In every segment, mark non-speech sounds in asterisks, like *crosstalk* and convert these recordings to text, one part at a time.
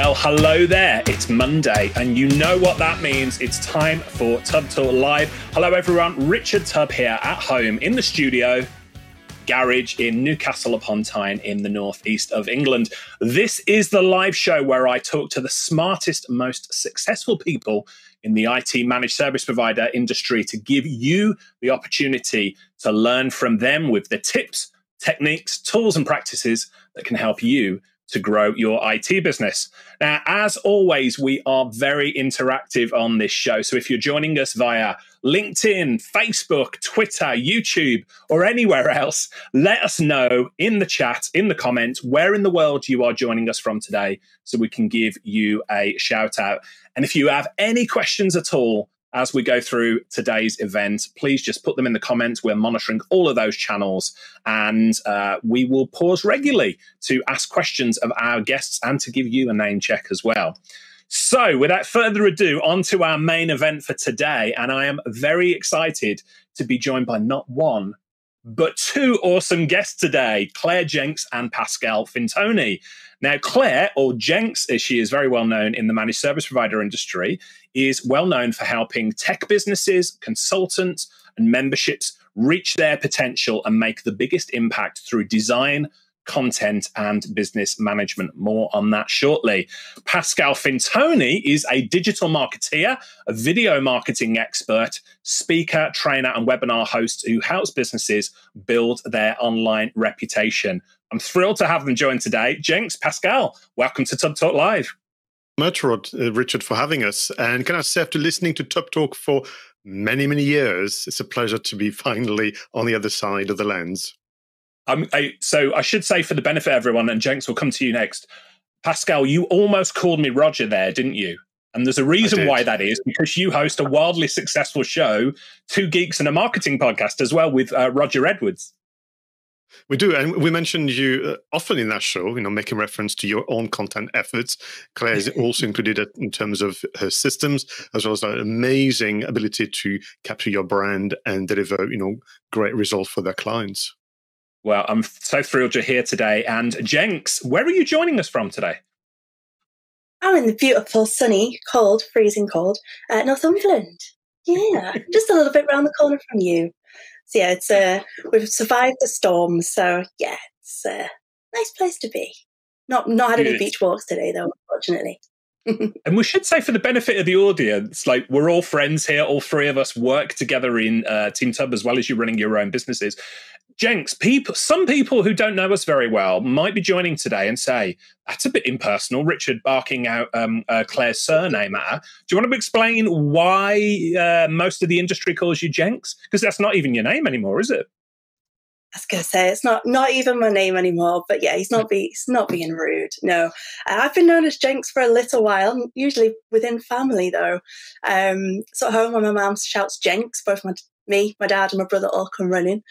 Well, hello there. It's Monday, and you know what that means. It's time for Tub Talk Live. Hello, everyone. Richard Tubb here at home in the studio, garage in Newcastle upon Tyne in the northeast of England. This is the live show where I talk to the smartest, most successful people in the IT managed service provider industry to give you the opportunity to learn from them with the tips, techniques, tools, and practices that can help you to grow your IT business. Now, as always, we are very interactive on this show. So if you're joining us via LinkedIn, Facebook, Twitter, YouTube, or anywhere else, let us know in the chat, in the comments, where in the world you are joining us from today so we can give you a shout out. And if you have any questions at all, as we go through today's event, please just put them in the comments. We're monitoring all of those channels and uh, we will pause regularly to ask questions of our guests and to give you a name check as well. So, without further ado, on to our main event for today. And I am very excited to be joined by not one, but two awesome guests today Claire Jenks and Pascal Fintoni. Now, Claire, or Jenks, as she is very well known in the managed service provider industry, is well known for helping tech businesses, consultants, and memberships reach their potential and make the biggest impact through design, content, and business management. More on that shortly. Pascal Fintoni is a digital marketeer, a video marketing expert, speaker, trainer, and webinar host who helps businesses build their online reputation. I'm thrilled to have them join today. Jenks, Pascal, welcome to Tub Talk Live. Much, Rod, uh, Richard, for having us. And can I say, after listening to Tub Talk for many, many years, it's a pleasure to be *laughs* finally on the other side of the lens. Um, I, so I should say, for the benefit of everyone, and Jenks will come to you next. Pascal, you almost called me Roger there, didn't you? And there's a reason why that is because you host a wildly successful show, Two Geeks and a Marketing podcast, as well with uh, Roger Edwards. We do, and we mentioned you uh, often in that show. You know, making reference to your own content efforts. Claire is *laughs* also included in terms of her systems, as well as an amazing ability to capture your brand and deliver, you know, great results for their clients. Well, I'm so thrilled you're here today. And Jenks, where are you joining us from today? I'm in the beautiful, sunny, cold, freezing cold uh, Northumberland. Yeah, just a little bit round the corner from you. So yeah, it's uh, we've survived the storm, so yeah, it's a nice place to be. Not not had any beach walks today though, unfortunately. *laughs* and we should say for the benefit of the audience, like we're all friends here. All three of us work together in uh, Team Tub as well as you running your own businesses. Jenks, people, some people who don't know us very well might be joining today and say, that's a bit impersonal, Richard barking out um, uh, Claire's surname at her. Do you want to explain why uh, most of the industry calls you Jenks? Because that's not even your name anymore, is it? I was going to say it's not not even my name anymore, but yeah, he's not be he's not being rude. No, uh, I've been known as Jenks for a little while, usually within family though. Um, so at home, when my mum shouts Jenks, both my me, my dad, and my brother all come running.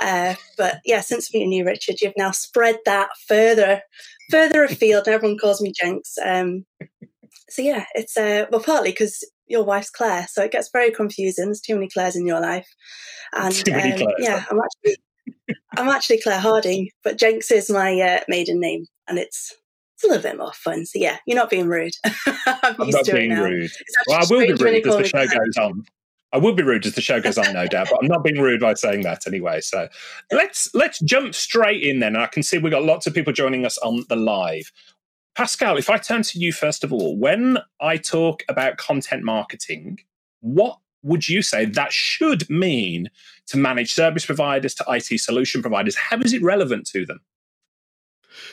Uh, but yeah, since meeting you, Richard, you've now spread that further, further afield. everyone calls me Jenks. Um, so yeah, it's uh, well partly because your wife's Claire, so it gets very confusing. There's too many Claires in your life, and um, yeah, I'm actually I'm actually Claire Harding, but Jenks is my uh, maiden name, and it's it's a little bit more fun. So yeah, you're not being rude. *laughs* I'm, I'm not being rude. Well, I will be rude as the show goes on. I would be rude as the show goes on, no doubt, but I'm not being rude by saying that anyway. So let's let's jump straight in then. I can see we've got lots of people joining us on the live. Pascal, if I turn to you first of all, when I talk about content marketing, what would you say that should mean to manage service providers, to IT solution providers? How is it relevant to them?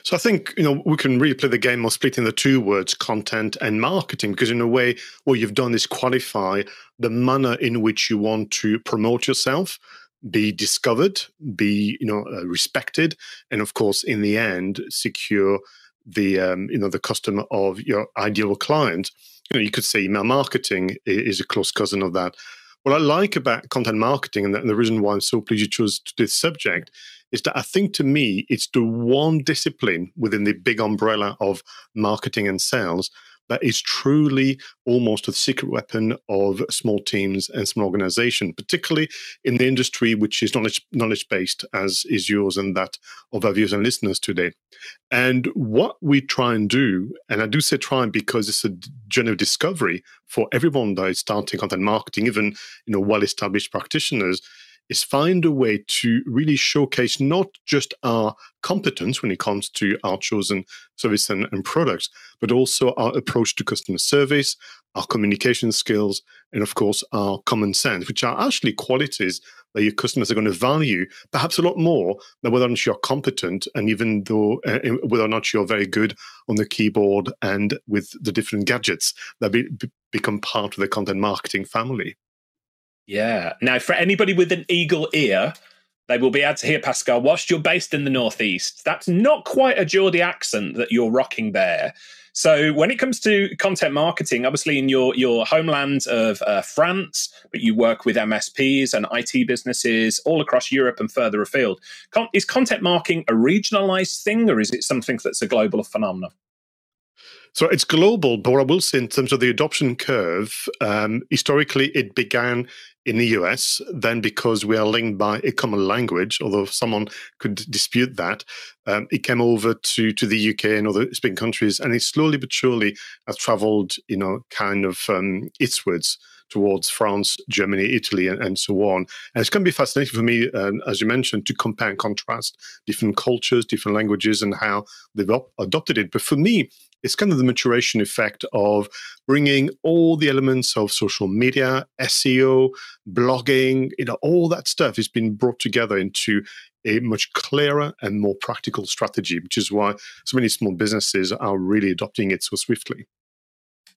So I think you know we can really play the game of splitting the two words, content and marketing, because in a way, what you've done is qualify the manner in which you want to promote yourself, be discovered, be you know uh, respected, and of course, in the end, secure the um, you know the customer of your ideal client. You know, you could say email marketing is a close cousin of that. What I like about content marketing, and the reason why I'm so pleased you chose this subject, is that I think to me, it's the one discipline within the big umbrella of marketing and sales that is truly almost a secret weapon of small teams and small organization, particularly in the industry which is knowledge knowledge based, as is yours and that of our viewers and listeners today. And what we try and do, and I do say try because it's a journey of discovery for everyone that is starting content marketing, even you know well established practitioners, is find a way to really showcase not just our competence when it comes to our chosen service and, and, products, but also our approach to customer service, our communication skills, and of course, our common sense, which are actually qualities that your customers are going to value perhaps a lot more than whether or not you're competent and even though uh, whether or not you're very good on the keyboard and with the different gadgets that be, become part of the content marketing family. Yeah. Now, for anybody with an eagle ear, they will be able to hear Pascal whilst you're based in the Northeast. That's not quite a Geordie accent that you're rocking there. So, when it comes to content marketing, obviously in your your homeland of uh, France, but you work with MSPs and IT businesses all across Europe and further afield. Con- is content marketing a regionalized thing, or is it something that's a global phenomenon? So it's global, but what I will say in terms of the adoption curve, um, historically it began in the US. Then, because we are linked by a common language, although someone could dispute that, um, it came over to to the UK and other European countries, and it slowly but surely has travelled, you know, kind of um, eastwards towards France, Germany, Italy, and, and, so on. And it's going to be fascinating for me, um, as you mentioned, to compare and contrast different cultures, different languages, and how they've op- adopted it. But for me, it's kind of the maturation effect of bringing all the elements of social media, SEO, blogging, you know, all that stuff has been brought together into a much clearer and more practical strategy, which is why so many small businesses are really adopting it so swiftly.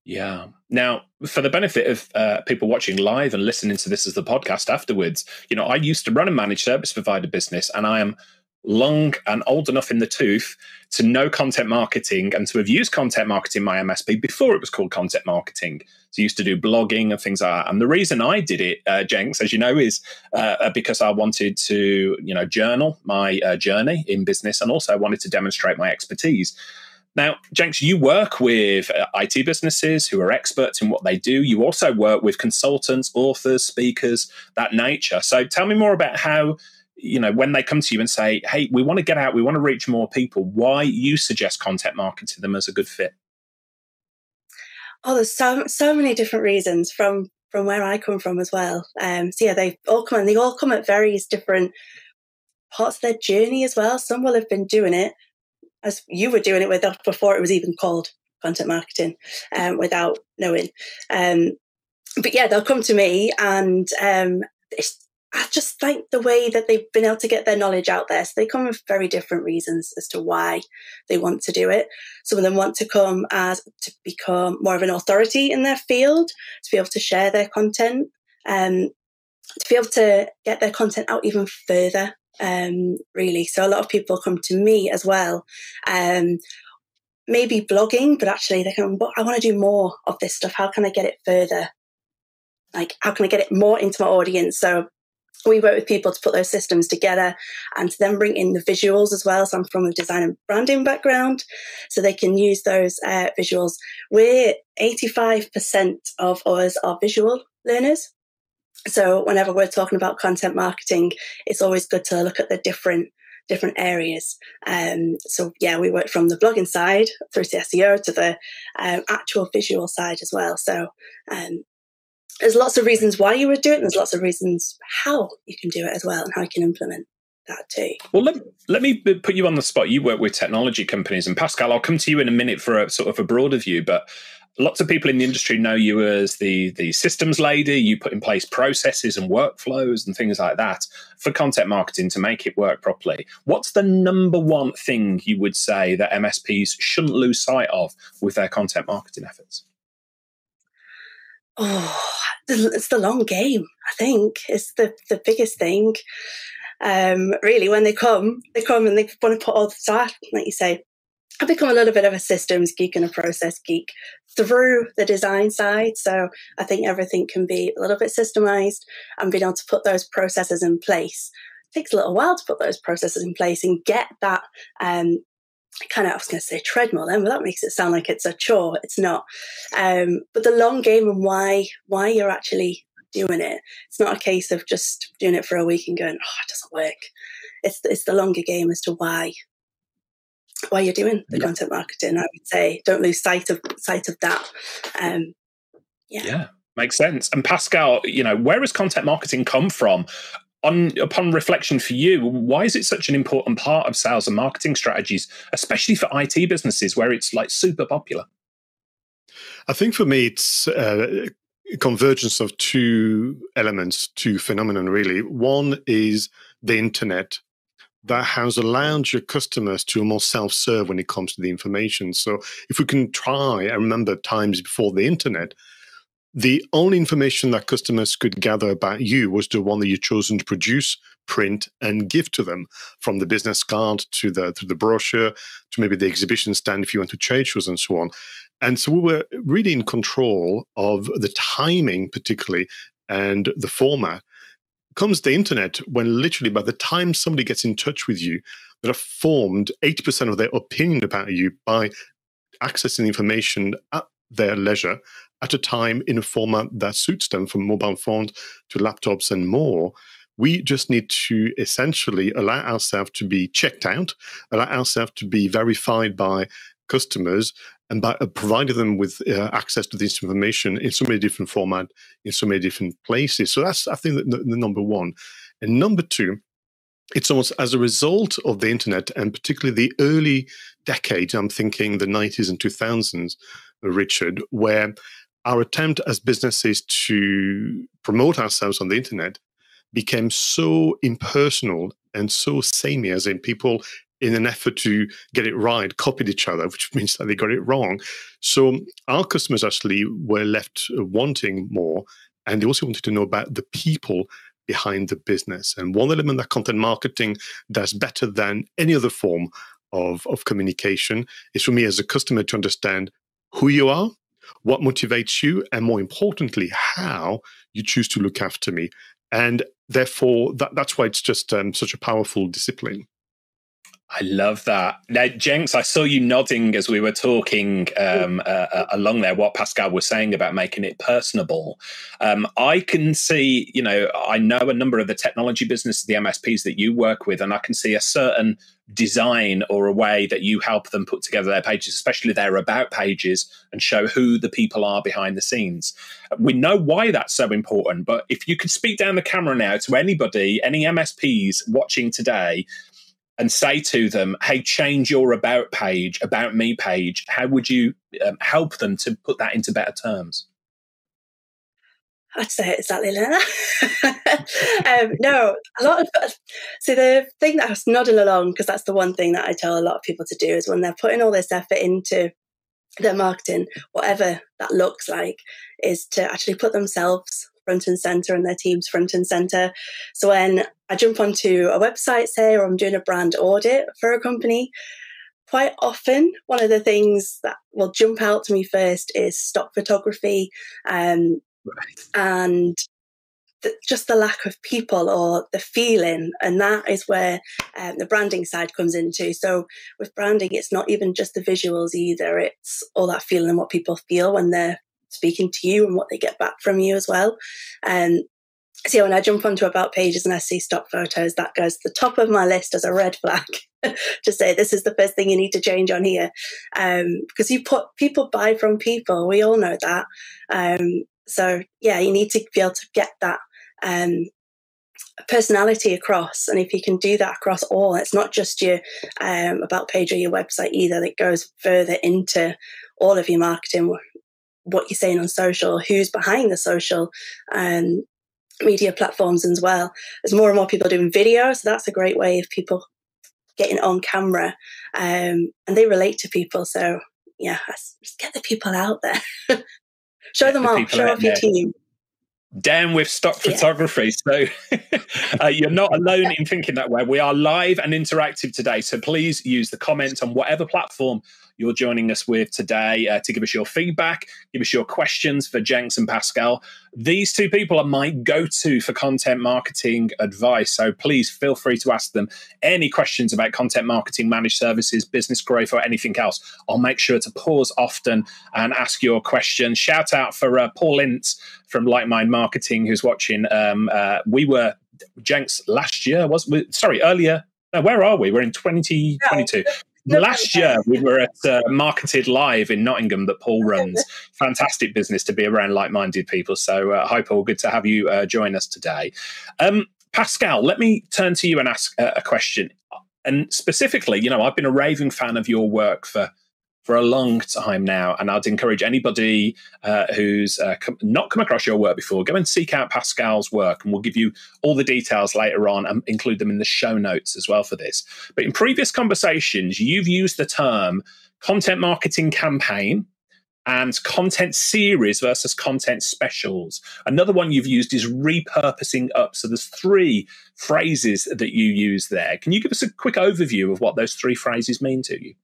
Yeah. Now, for the benefit of uh, people watching live and listening to this as the podcast afterwards, you know, I used to run a managed service provider business, and I am long and old enough in the tooth to know content marketing and to have used content marketing my MSP before it was called content marketing. So I used to do blogging and things like that. And the reason I did it, uh, Jenks, as you know, is uh, because I wanted to, you know, journal my uh, journey in business and also I wanted to demonstrate my expertise. Now, Jenks, you work with uh, IT businesses who are experts in what they do. You also work with consultants, authors, speakers, that nature. So tell me more about how you know when they come to you and say hey we want to get out we want to reach more people why you suggest content marketing to them as a good fit oh there's so so many different reasons from from where i come from as well um so yeah they all come and they all come at various different parts of their journey as well some will have been doing it as you were doing it with us before it was even called content marketing um, without knowing um but yeah they'll come to me and um I just like the way that they've been able to get their knowledge out there. So they come with very different reasons as to why they want to do it. Some of them want to come as to become more of an authority in their field, to be able to share their content, um, to be able to get their content out even further. Um, really, so a lot of people come to me as well. Um, maybe blogging, but actually they can. I want to do more of this stuff. How can I get it further? Like, how can I get it more into my audience? So we work with people to put those systems together and to then bring in the visuals as well. So I'm from a design and branding background, so they can use those uh, visuals. We're 85% of us are visual learners. So whenever we're talking about content marketing, it's always good to look at the different different areas. Um, so yeah, we work from the blogging side through to SEO to the um, actual visual side as well. So um, there's lots of reasons why you would do it, there's lots of reasons how you can do it as well, and how you can implement that too. Well, let, let me put you on the spot. You work with technology companies, and Pascal, I'll come to you in a minute for a sort of a broader view, but lots of people in the industry know you as the the systems lady. You put in place processes and workflows and things like that for content marketing to make it work properly. What's the number one thing you would say that MSPs shouldn't lose sight of with their content marketing efforts? Oh, it's the long game. I think it's the the biggest thing. Um, really, when they come, they come and they want to put all the stuff, like you say. I've become a little bit of a systems geek and a process geek through the design side. So I think everything can be a little bit systemized and being able to put those processes in place. It takes a little while to put those processes in place and get that um, kind of I was going to say treadmill then, but that makes it sound like it's a chore. It's not. Um, but the long game and why why you're actually doing it. It's not a case of just doing it for a week and going, oh, it doesn't work. It's it's the longer game as to why why you're doing the yeah. content marketing. I would say don't lose sight of sight of that. Um, yeah. Yeah. Makes sense. And Pascal, you know, where has content marketing come from? On upon reflection for you, why is it such an important part of sales and marketing strategies, especially for IT businesses where it's like super popular? I think for me, it's uh, convergence of two elements, two phenomenon really. One is the internet that has allowed your customers to more self-serve when it comes to the information. So if we can try, I remember times before the internet, the only information that customers could gather about you was the one that you've chosen to produce, print, and give to them, from the business card to the to the brochure to maybe the exhibition stand if you went to trade shows and so on. And so we were really in control of the timing, particularly, and the format. Comes the internet when literally by the time somebody gets in touch with you, that have formed 80% of their opinion about you by accessing information at their leisure at a time in a format that suits them from mobile phones to laptops and more. We just need to essentially allow ourselves to be checked out, allow ourselves to be verified by customers, and by uh, providing them with uh, access to this information in so many different formats, in so many different places. So that's, I think, the, the number one. And number two, it's almost as a result of the internet and particularly the early decades, I'm thinking the 90s and 2000s, Richard, where our attempt as businesses to promote ourselves on the internet became so impersonal and so samey, as in people in an effort to get it right copied each other, which *laughs* means that they got it wrong. So our customers actually were left wanting more, and they also wanted to know about the people behind the business. And one element that content marketing does better than any other form of, of communication is for me as a customer to understand who you are, what motivates you, and more importantly, how you choose to look after me. And therefore, that, that's why it's just um, such a powerful discipline. I love that. Now, Jenks, I saw you nodding as we were talking um, uh, uh, along there, what Pascal was saying about making it personable. Um, I can see, you know, I know a number of the technology businesses, the MSPs that you work with, and I can see a certain design or a way that you help them put together their pages, especially their about pages, and show who the people are behind the scenes. We know why that's so important, but if you could speak down the camera now to anybody, any MSPs watching today, and say to them, hey, change your about page, about me page, how would you um, help them to put that into better terms? I'd say exactly that. *laughs* um, no, a lot of so the thing that I was nodding along because that's the one thing that I tell a lot of people to do is when they're putting all this effort into their marketing, whatever that looks like, is to actually put themselves front and center and their teams front and center. So when I jump onto a website, say, or I'm doing a brand audit for a company, quite often one of the things that will jump out to me first is stock photography um, right. and the, just the lack of people or the feeling and that is where um, the branding side comes into so with branding it's not even just the visuals either it's all that feeling and what people feel when they're speaking to you and what they get back from you as well. And so when I jump onto about pages and I see stock photos, that goes to the top of my list as a red flag *laughs* to say this is the first thing you need to change on here. Um, because you put people buy from people, we all know that. Um, so yeah, you need to be able to get that um, personality across. And if you can do that across all, it's not just your um, about page or your website either, that goes further into all of your marketing what you're saying on social, who's behind the social um, media platforms as well. There's more and more people doing video, so that's a great way of people getting on camera, um, and they relate to people. So yeah, just get the people out there, *laughs* show get them the off, show off your team. Down with stock photography. Yeah. So *laughs* uh, you're not alone in thinking that way. We are live and interactive today. So please use the comments on whatever platform you're joining us with today uh, to give us your feedback, give us your questions for Jenks and Pascal. These two people are my go to for content marketing advice. So please feel free to ask them any questions about content marketing, managed services, business growth, or anything else. I'll make sure to pause often and ask your questions. Shout out for uh, Paul Ince from Like Mind Marketing who's watching. Um, uh, we were Jenks last year was we, sorry earlier. No, where are we? We're in 2022. No, last year we were at uh, Marketed Live in Nottingham that Paul runs. *laughs* Fantastic business to be around like-minded people. So, uh, hi Paul, good to have you uh, join us today. Um, Pascal, let me turn to you and ask a question. And specifically, you know, I've been a raving fan of your work for for a long time now. And I'd encourage anybody uh, who's uh, com- not come across your work before, go and seek out Pascal's work, and we'll give you all the details later on and include them in the show notes as well for this. But in previous conversations, you've used the term content marketing campaign and content series versus content specials. Another one you've used is repurposing up. So there's three phrases that you use there. Can you give us a quick overview of what those three phrases mean to you?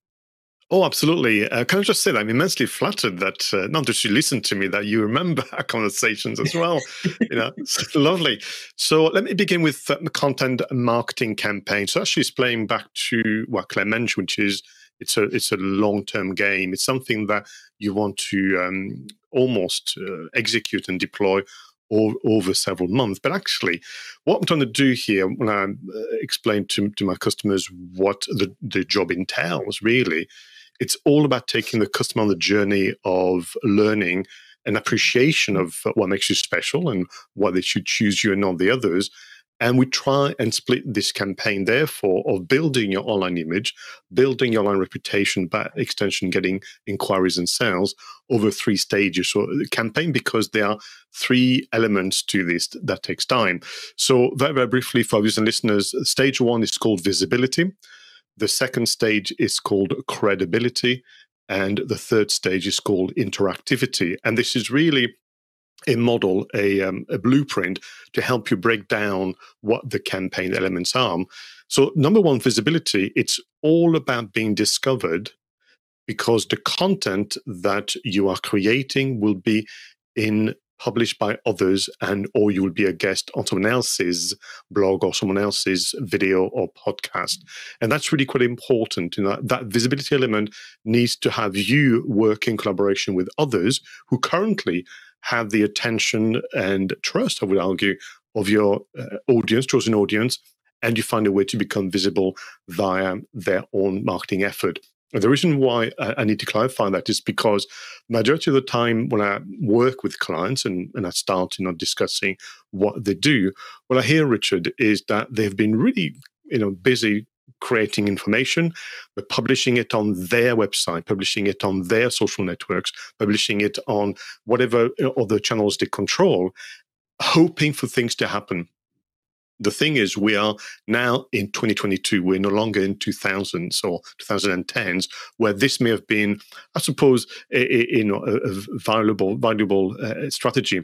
Oh, absolutely. Uh, can I just say that I'm immensely flattered that uh, not just you listen to me, that you remember *laughs* our conversations as well. you know, *laughs* *laughs* lovely. So let me begin with uh, the content marketing campaign. So actually, it's playing back to what Claire mentioned, which is it's a it's a long term game. It's something that you want to um, almost uh, execute and deploy over several months. But actually, what I'm trying to do here when I uh, explain to, to my customers what the, the job entails really it's all about taking the customer on the journey of learning and appreciation of what makes you special and why they should choose you and not the others. And we try and split this campaign, therefore, of building your online image, building your online reputation, by extension, getting inquiries and sales over three stages. So, the campaign, because there are three elements to this that takes time. So, very, very briefly for viewers and listeners, stage one is called visibility. The second stage is called credibility. And the third stage is called interactivity. And this is really a model, a, um, a blueprint to help you break down what the campaign elements are. So, number one, visibility, it's all about being discovered because the content that you are creating will be in published by others and or you will be a guest on someone else's blog or someone else's video or podcast. And that's really quite important you know that visibility element needs to have you work in collaboration with others who currently have the attention and trust i would argue of your uh, audience chosen audience and you find a way to become visible via their own marketing effort the reason why I need to clarify that is because majority of the time when I work with clients and, and I start, you know, discussing what they do, what I hear, Richard, is that they've been really, you know, busy creating information, but publishing it on their website, publishing it on their social networks, publishing it on whatever uh, other channels they control, hoping for things to happen the thing is, we are now in 2022. We're no longer in 2000s or 2010s, where this may have been, I suppose, you know, a, valuable, valuable uh, strategy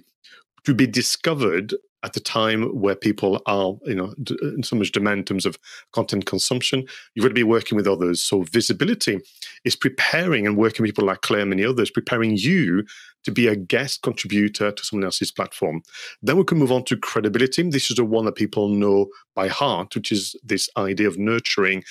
to be discovered at the time where people are, you know, in so much demand in terms of content consumption, you've got to be working with others. So visibility is preparing and working with people like Claire and many others, preparing you to be a guest contributor to someone else's platform. Then we can move on to credibility. This is the one that people know by heart, which is this idea of nurturing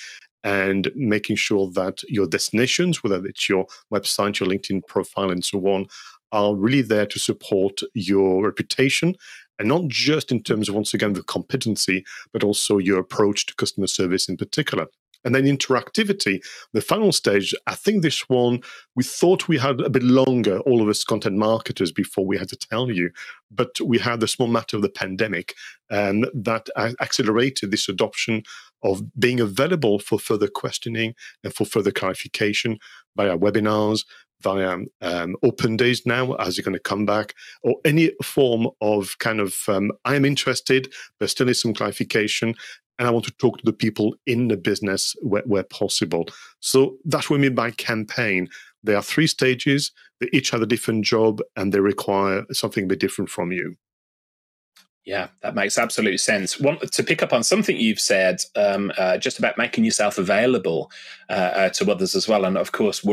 and making sure that your destinations, whether it's your website, your LinkedIn profile, and so on, are really there to support your reputation and not just in terms of once again the competency but also your approach to customer service in particular and then interactivity. The final stage i think this one we thought we had a bit longer all of us content marketers before we had to tell you but we had the small matter of the pandemic and that accelerated this adoption of being available for further questioning and for further clarification via webinars via um, open days now as you're going to come back or any form of kind of um, i am interested but still need some clarification and i want to talk to the people in the business where, where possible. So that's what we mean by campaign. There are three stages. They each have a different job and they require something a bit different from you Yeah, that makes absolute sense. Want to pick up on something you've said, um, uh, just about making yourself available uh, uh, to others as well. And of course,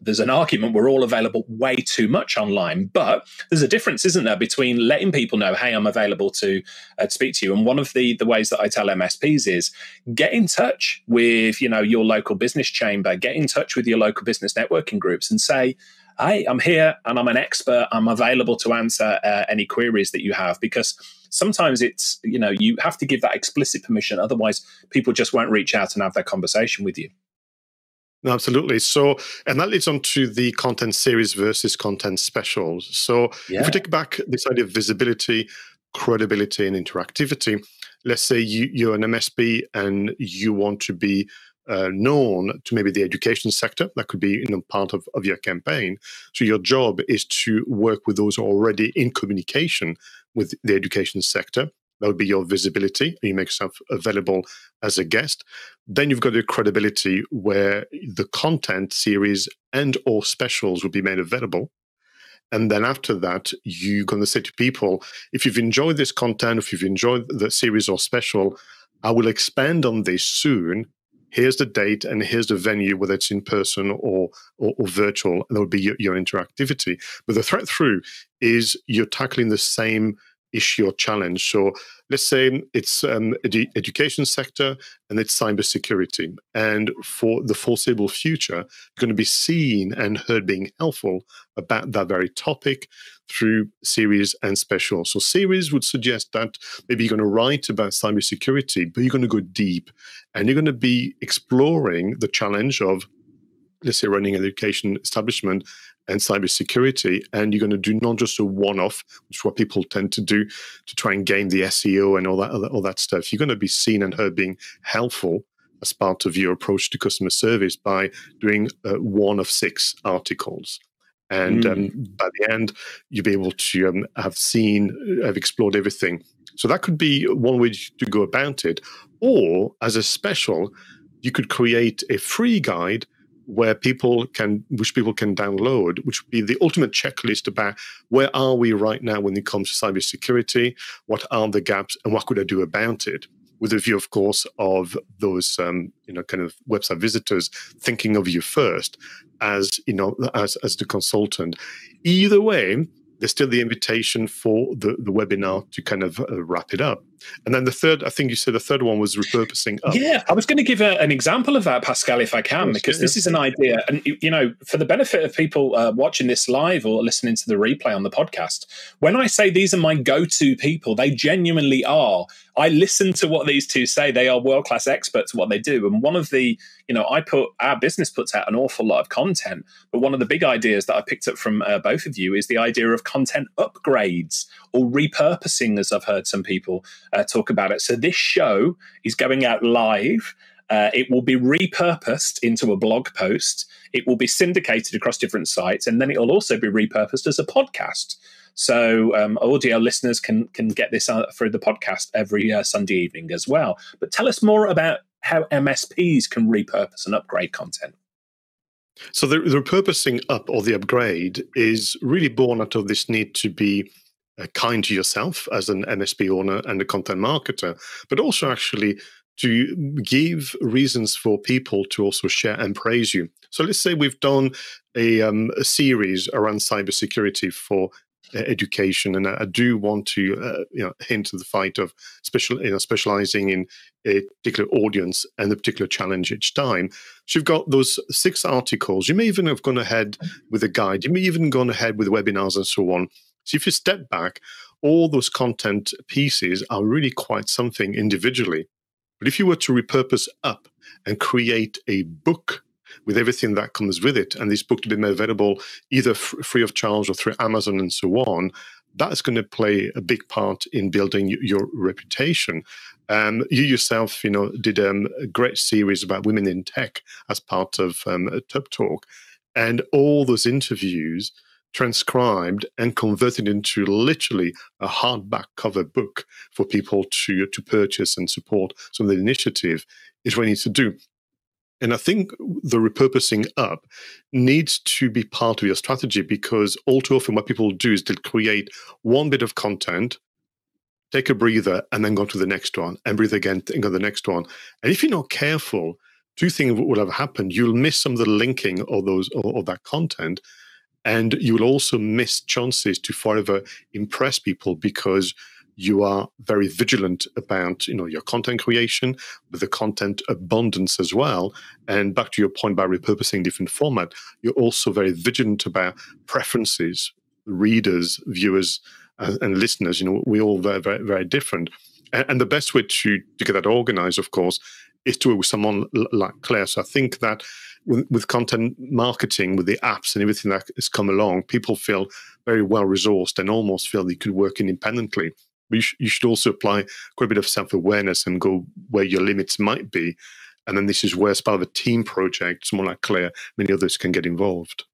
there's an argument we're all available way too much online, but there's a difference, isn't there, between letting people know, "Hey, I'm available to, uh, speak to you." And one of the the ways that I tell MSPs is get in touch with you know your local business chamber, get in touch with your local business networking groups, and say Hi, I'm here and I'm an expert. I'm available to answer uh, any queries that you have because sometimes it's, you know, you have to give that explicit permission. Otherwise, people just won't reach out and have that conversation with you. Absolutely. So, and that leads on to the content series versus content specials. So, yeah. if we take back this idea of visibility, credibility, and interactivity, let's say you, you're an MSP and you want to be uh, known to maybe the education sector. That could be you know, part of, of your campaign. So your job is to work with those already in communication with the education sector. That would be your visibility. You make yourself available as a guest. Then you've got your credibility where the content series and or specials will be made available. And then after that, you're going to say to people, if you've enjoyed this content, if you've enjoyed the series or special, I will expand on this soon here's the date and here's the venue, whether it's in person or or, or virtual, and that would be your, your interactivity. But the threat through is you're tackling the same issue or challenge. So let's say it's um, edu- education sector and it's cybersecurity. And for the foreseeable future, you're going to be seen and heard being helpful about that very topic through series and special. So series would suggest that maybe you're going to write about cybersecurity, but you're going to go deep and you're going to be exploring the challenge of let's say running an education establishment and cybersecurity, and you're going to do not just a one-off, which is what people tend to do to try and gain the SEO and all that all that stuff. You're going to be seen and heard being helpful as part of your approach to customer service by doing uh, one of six articles. And mm. um, by the end, you'll be able to um, have seen, have explored everything. So that could be one way to go about it. Or as a special, you could create a free guide where people can which people can download which would be the ultimate checklist about where are we right now when it comes to cybersecurity what are the gaps and what could i do about it with a view of course of those um, you know kind of website visitors thinking of you first as you know as as the consultant either way there's still the invitation for the, the webinar to kind of uh, wrap it up. And then the third, I think you said the third one was repurposing up. Yeah, I was going to give a, an example of that, Pascal, if I can, course, because yeah, this yeah. is an idea. And, you know, for the benefit of people uh, watching this live or listening to the replay on the podcast, when I say these are my go to people, they genuinely are. I listen to what these two say. They are world class experts at what they do. And one of the, you know, I put our business puts out an awful lot of content, but one of the big ideas that I picked up from uh, both of you is the idea of content upgrades or repurposing, as I've heard some people uh, talk about it. So this show is going out live. Uh, it will be repurposed into a blog post. It will be syndicated across different sites, and then it will also be repurposed as a podcast. So um, audio listeners can can get this uh, through the podcast every uh, Sunday evening as well. But tell us more about how MSPs can repurpose and upgrade content. So the, the repurposing up or the upgrade is really born out of this need to be kind to yourself as an MSP owner and a content marketer, but also actually to give reasons for people to also share and praise you. So let's say we've done a, um, a series around cybersecurity for uh, education, and I, I do want to uh, you know hint to the fight of special you know specializing in a particular audience and a particular challenge each time. So you've got those six articles. You may even have gone ahead with a guide. You may even gone ahead with webinars and so on. So if you step back, all those content pieces are really quite something individually. But if you were to repurpose up and create a book with everything that comes with it, and this book to be made available either f- free of charge or through Amazon and so on, that's going to play a big part in building your reputation. Um, you yourself, you know, did um, a great series about women in tech as part of um, Tub Talk, and all those interviews transcribed and converted into literally a hardback cover book for people to to purchase and support some of the initiative is what we need to do. And I think the repurposing up needs to be part of your strategy because all too often what people do is they create one bit of content take a breather, and then go to the next one, and breathe again, and go to the next one. And if you're not careful, two things will have happened. You'll miss some of the linking of those or, of that content, and you will also miss chances to forever impress people because you are very vigilant about you know your content creation with the content abundance as well. And back to your point about repurposing different format you're also very vigilant about preferences readers viewers uh, and listeners. You know we all very very, very different. And, and, the best way to to get that organized of course is to with someone like claire so i think that with, content marketing with the apps and everything that has come along people feel very well resourced and almost feel they could work independently you, sh- you should also apply quite a bit of self awareness and go where your limits might be. And then this is where, as part of a team project, someone like Claire, many others can get involved.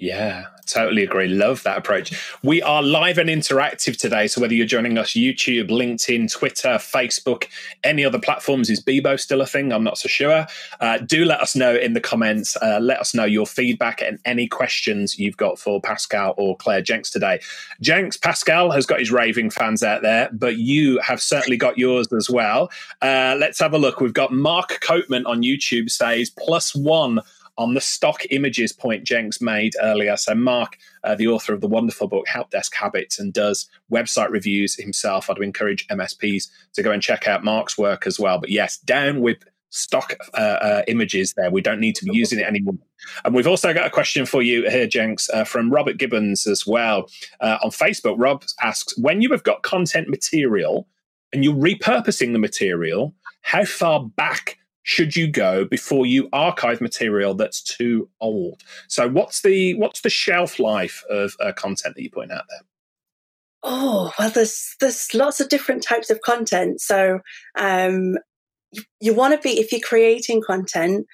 Yeah, totally agree. Love that approach. We are live and interactive today. So whether you're joining us YouTube, LinkedIn, Twitter, Facebook, any other platforms, is Bebo still a thing? I'm not so sure. Uh, do let us know in the comments. Uh, let us know your feedback and any questions you've got for Pascal or Claire Jenks today. Jenks, Pascal has got his raving fans out there, but you have certainly got yours as well. Uh, let's have a look. We've got Mark Coatman on YouTube says plus one on the stock images point Jenks made earlier. So, Mark, uh, the author of the wonderful book Help Desk Habits and does website reviews himself, I'd encourage MSPs to go and check out Mark's work as well. But yes, down with stock uh, uh, images there. We don't need to be using it anymore. And we've also got a question for you here, Jenks, uh, from Robert Gibbons as well uh, on Facebook. Rob asks When you have got content material and you're repurposing the material, how far back should you go before you archive material that's too old? So what's the what's the shelf life of uh, content that you point out there? Oh well, there's there's lots of different types of content. So um, you, you want to be if you're creating content.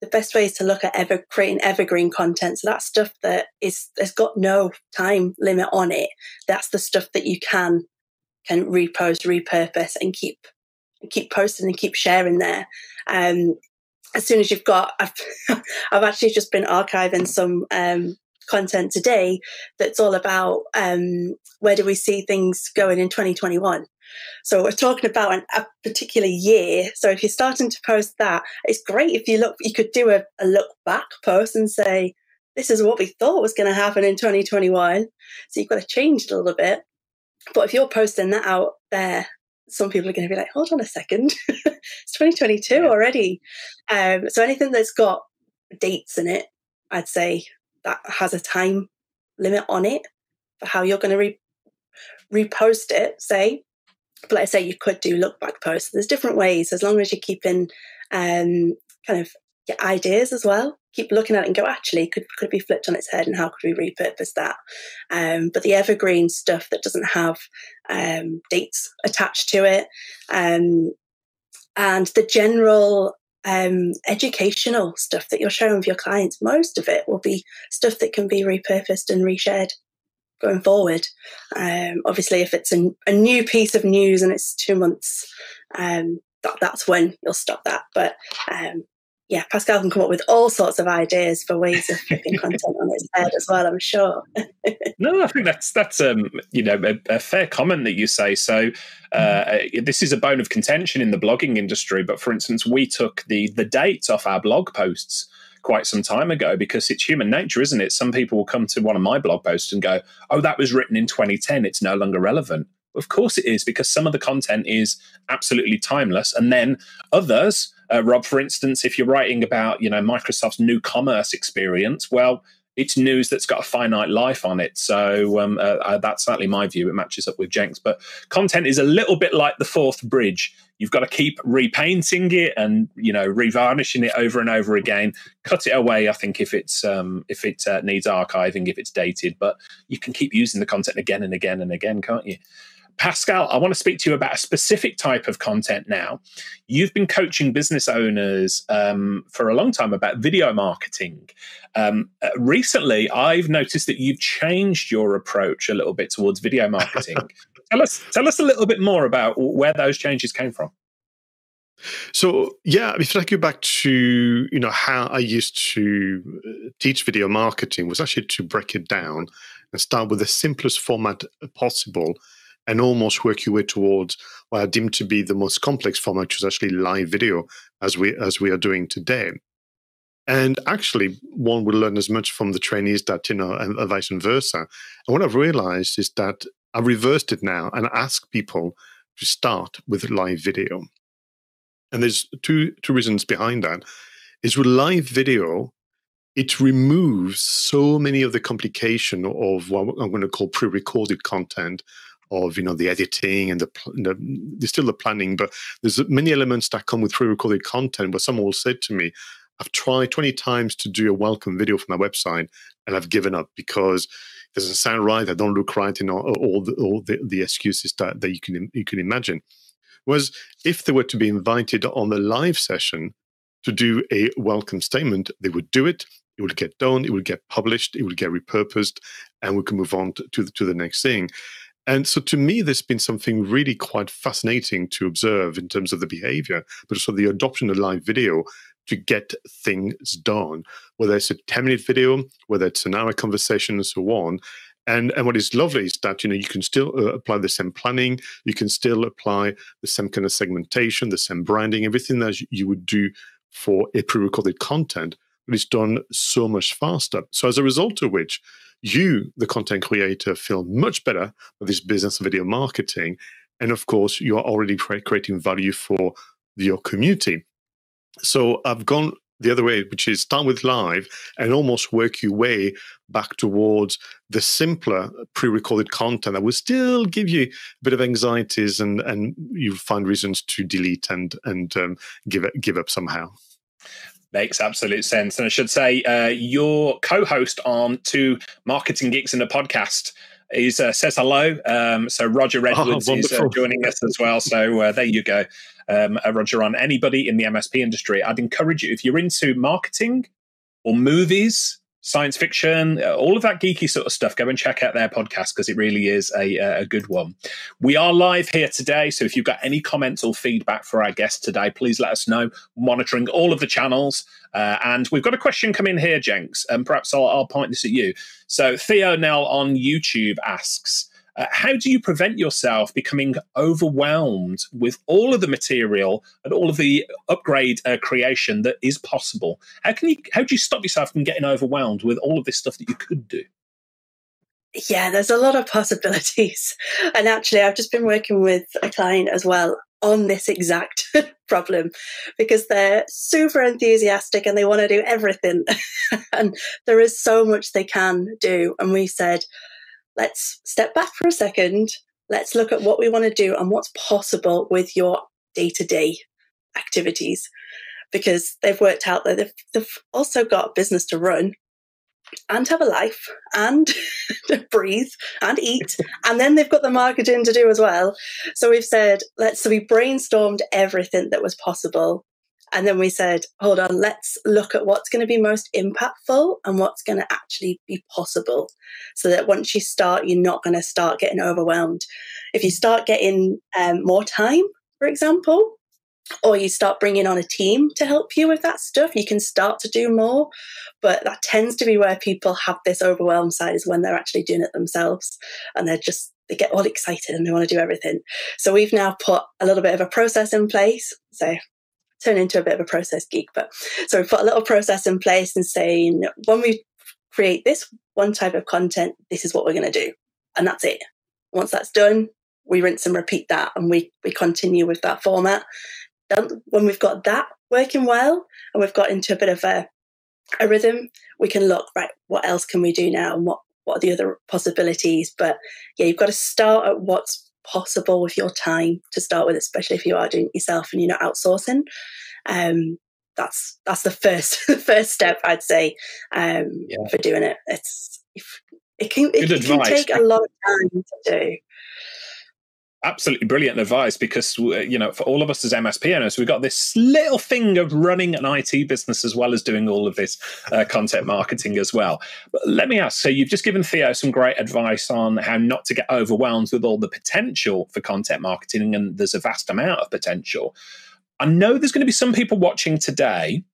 The best way is to look at ever creating evergreen content. So that's stuff that is has got no time limit on it. That's the stuff that you can can repost, repurpose, and keep keep posting and keep sharing there. Um, as soon as you've got, *laughs* I've, I've actually just been archiving some um, content today that's all about um, where do we see things going in 2021. So we're talking about an, a particular year. So if you're starting to post that, it's great if you look. You could do a, a look back post and say, "This is what we thought was going to happen in 2021." So you've got to change it a little bit. But if you're posting that out there some people are going to be like, hold on a second, *laughs* it's 2022 yeah. already. Um, so anything that's got dates in it, I'd say that has a time limit on it for how you're going to re- repost it, say. But I say, you could do look back posts. There's different ways as long as you're keeping um, kind of your ideas as well keep looking at it and go, actually, could could it be flipped on its head, and how could we repurpose that? Um, but the evergreen stuff that doesn't have um, dates attached to it, um, and the general um, educational stuff that you're showing with your clients, most of it will be stuff that can be repurposed and reshared going forward. Um, obviously, if it's a, a, new piece of news and it's two months, um, that, that's when you'll stop that. But um, yeah, Pascal can come up with all sorts of ideas for ways of flipping content *laughs* on its head as well. I'm sure. *laughs* no, I think that's that's um you know a, a fair comment that you say. So uh, mm. this is a bone of contention in the blogging industry. But for instance, we took the the dates off our blog posts quite some time ago because it's human nature, isn't it? Some people will come to one of my blog posts and go, "Oh, that was written in 2010. It's no longer relevant." Of course it is, because some of the content is absolutely timeless, and then others uh, Rob, for instance, if you're writing about you know Microsoft's new commerce experience, well, it's news that's got a finite life on it. So um, uh, uh, that's certainly my view. It matches up with Jenks. But content is a little bit like the Forth Bridge. You've got to keep repainting it and you know revarnishing it over and over again. Cut it away, I think, if it's um, if it uh, needs archiving, if it's dated. But you can keep using the content again and again and again, can't you? Pascal, I want to speak to you about a specific type of content now. You've been coaching business owners um, for a long time about video marketing. Um, uh, recently, I've noticed that you've changed your approach a little bit towards video marketing. *laughs* tell us, tell us a little bit more about where those changes came from. So yeah, if I go back to you know how I used to uh, teach video marketing was actually to break it down and start with the simplest format possible and almost work your way towards what I deem to be the most complex format, which is actually live video, as we as we are doing today. And actually, one would learn as much from the trainees that you know, and vice versa. And what I've realized is that I've reversed it now and ask people to start with live video. And there's two two reasons behind that. Is with live video, it removes so many of the complication of what I'm going to call pre-recorded content of you know the editing and the, the there's still the planning but there's many elements that come with pre-recorded content. But someone will say to me i've tried 20 times to do a welcome video for my website and i've given up because it doesn't sound right. I don't look right you know all the all the, the excuses that, that you can you can imagine. Was if they were to be invited on the live session to do a welcome statement they would do it it will get done, it will get published, it will get repurposed, and we can move on to, to, the, to the next thing. And so to me, there's been something really quite fascinating to observe in terms of the behavior, but also the adoption of live video to get things done, whether it's a 10 minute video, whether it's an hour conversation, and so on. And, and what is lovely is that you know you can still uh, apply the same planning, you can still apply the same kind of segmentation, the same branding, everything that you would do for a pre-recorded content, but it's done so much faster. So as a result of which, you, the content creator, feel much better with this business of video marketing. And of course, you are already creating value for your community. So I've gone the other way, which is start with live and almost work your way back towards the simpler pre-recorded content that will still give you a bit of anxieties and and you find reasons to delete and and um, give it give up somehow. Makes absolute sense. And I should say, uh, your co host on Two Marketing Geeks in a Podcast is uh, says hello. Um, so Roger Edwards oh, is uh, joining us as well. So uh, there you go. Um, uh, Roger, on anybody in the MSP industry, I'd encourage you if you're into marketing or movies science fiction, uh, all of that geeky sort of stuff, go and check out their podcast because it really is a, a good one. We are live here today, so if you've got any comments or feedback for our guest today, please let us know. Monitoring all of the channels. Uh, and we've got a question come in here, Jenks, and perhaps I'll, I'll point this at you. So Theo Nell on YouTube asks, uh, how do you prevent yourself becoming overwhelmed with all of the material and all of the upgrade uh, creation that is possible? How can you? How do you stop yourself from getting overwhelmed with all of this stuff that you could do? Yeah, there's a lot of possibilities. *laughs* And actually, I've just been working with a client as well on this exact *laughs* problem because they're super enthusiastic and they want to do everything. *laughs* and there is so much they can do. And we said, let's step back for a second. Let's look at what we want to do and what's possible with your day to day activities because they've worked out that they've, they've, also got a business to run and have a life and *laughs* breathe and eat *laughs* and then they've got the marketing to do as well so we've said let's so we brainstormed everything that was possible and then we said, hold on, let's look at what's going to be most impactful and what's going to actually be possible. So that once you start, you're not going to start getting overwhelmed. If you start getting um, more time, for example, or you start bringing on a team to help you with that stuff, you can start to do more. But that tends to be where people have this overwhelmed side is when they're actually doing it themselves and they're just they get all excited and they want to do everything. So we've now put a little bit of a process in place. So turn into a bit of a process geek, but so we put a little process in place and saying when we create this one type of content, this is what we're going to do, and that's it. Once that's done, we rinse and repeat that, and we we continue with that format. Then when we've got that working well, and we've got into a bit of a a rhythm, we can look right. What else can we do now, and what what are the other possibilities? But yeah, you've got to start at what's possible with your time to start with, especially if you are doing it yourself and you're not outsourcing. Um, that's that's the first *laughs* first step I'd say um, yeah. for doing it. It's it can it, it can take a lot of time to do absolutely brilliant advice because uh, you know for all of us as MSP owners, we've got this little thing of running an IT business as well as doing all of this uh, content marketing as well. But let me ask: so you've just given Theo some great advice on how not to get overwhelmed with all the potential for content marketing, and there's a vast amount of potential. I know there's going to be some people watching today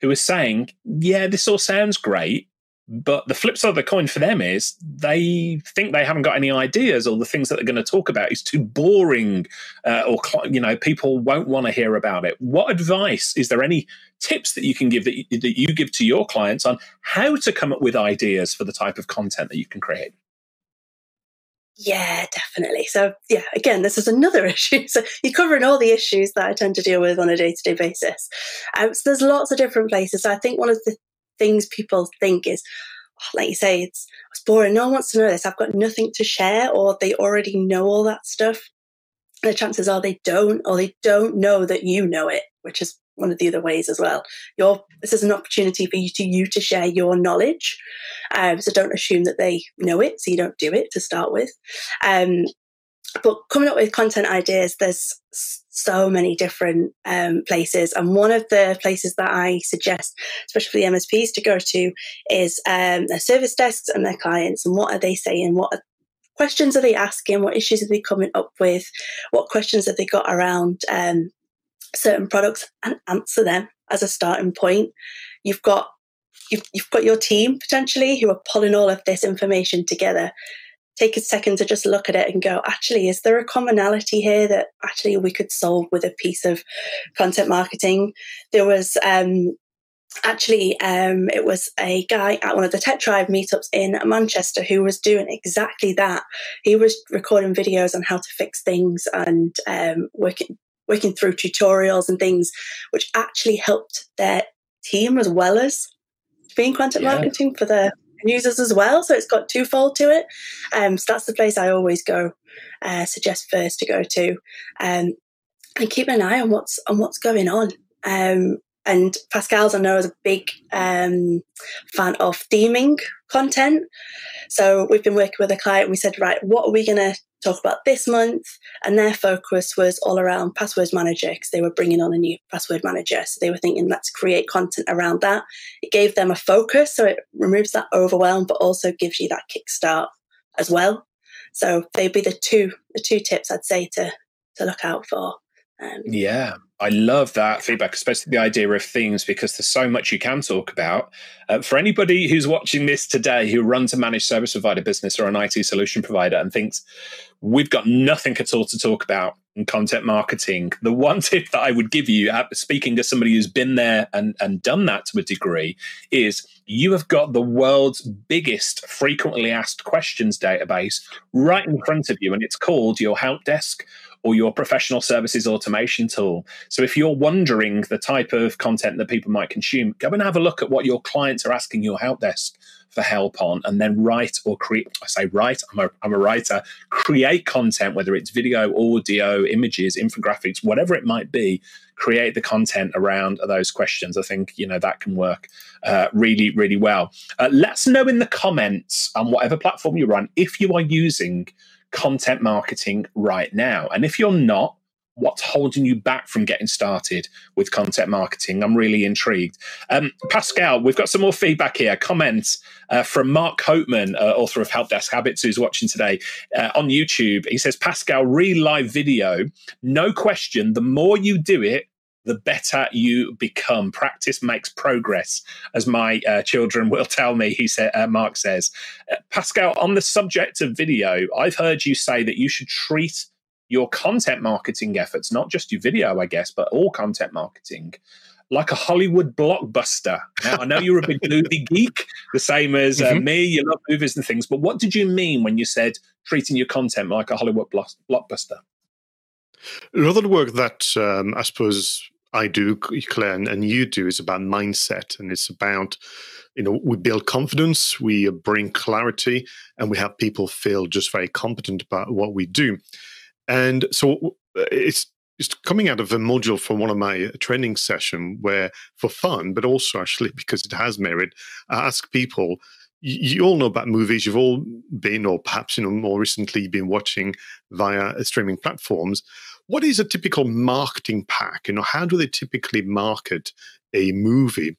who are saying, "Yeah, this all sounds great." But the flip side of the coin for them is they think they haven't got any ideas, or the things that they're going to talk about is too boring, uh, or you know, people won't want to hear about it. What advice is there? Any tips that you can give that you, that you give to your clients on how to come up with ideas for the type of content that you can create? Yeah, definitely. So, yeah, again, this is another *laughs* issue. So, you're covering all the issues that I tend to deal with on a day to day basis. Um, so, there's lots of different places. I think one of the things people think is, oh, like you say, it's, it's boring. No one wants to know this. I've got nothing to share, or they already know all that stuff. The chances are they don't, or they don't know that you know it, which is one of the other ways as well. Your this is an opportunity for you to you to share your knowledge. Um, so don't assume that they know it, so you don't do it to start with. Um, but coming up with content ideas, there's so many different um, places. And one of the places that I suggest, especially for the MSPs to go to, is um, their service desks and their clients. And what are they saying? What are, questions are they asking? What issues are they coming up with? What questions have they got around um, certain products? And answer them as a starting point. You've got you've, you've got your team potentially who are pulling all of this information together take a second to just look at it and go, actually, is there a commonality here that actually we could solve with a piece of content marketing? There was um, actually um, it was a guy at one of the tech tribe meetups in manchester who was doing exactly that he was recording videos on how to fix things and um, working working through tutorials and things which actually helped their team as well as being content yeah. marketing for the users as well. So it's got twofold to it. Um, so that's the place I always go, uh, suggest first to go to, um, and keep an eye on what's on what's going on. Um, and Pascal's I know is a big um, fan of theming content. So we've been working with a client. We said, right, what are we going to talk about this month? And their focus was all around passwords manager because they were bringing on a new password manager. So they were thinking, let's create content around that. It gave them a focus, so it removes that overwhelm, but also gives you that kickstart as well. So they'd be the two the two tips I'd say to to look out for. Um, yeah, I love that feedback, especially the idea of themes, because there's so much you can talk about. Uh, for anybody who's watching this today who runs a managed service provider business or an IT solution provider and thinks we've got nothing at all to talk about in content marketing, the one *laughs* tip that I would give you, uh, speaking to somebody who's been there and, and done that to a degree, is you have got the world's biggest frequently asked questions database right in front of you, and it's called your help desk or your professional services automation tool. So if you're wondering the type of content that people might consume, go and have a look at what your clients are asking your help desk for help on and then write or create i say write I'm a, I'm a writer create content whether it's video audio images infographics whatever it might be create the content around those questions i think you know that can work uh, really really well uh, let us know in the comments on whatever platform you're on if you are using content marketing right now. And if you're not, what's holding you back from getting started with content marketing? I'm really intrigued. Um, Pascal, we've got some more feedback here. Comments uh, from Mark Hopeman, uh, author of Help Desk Habits, who's watching today uh, on YouTube. He says, Pascal, re live video, no question, the more you do it, the better you become. Practice makes progress, as my uh, children will tell me. He said, uh, Mark says, uh, Pascal, on the subject of video, I've heard you say that you should treat your content marketing efforts, not just your video, I guess, but all content marketing, like a Hollywood blockbuster. Now, I know you're a big *laughs* movie geek, the same as uh, mm-hmm. me. You love movies and things, but what did you mean when you said treating your content like a Hollywood blockbuster? Another work that um, I suppose I do, Claire, and you do is about mindset, and it's about you know we build confidence, we bring clarity, and we have people feel just very competent about what we do. And so uh, it's it's coming out of a module from one of my uh, training session where, for fun, but also actually *laughs* because it has merit, I ask people you all know about movies. You've all been, or perhaps you know, more recently, been watching via streaming platforms what is a typical marketing pack? You know, how do they typically market a movie?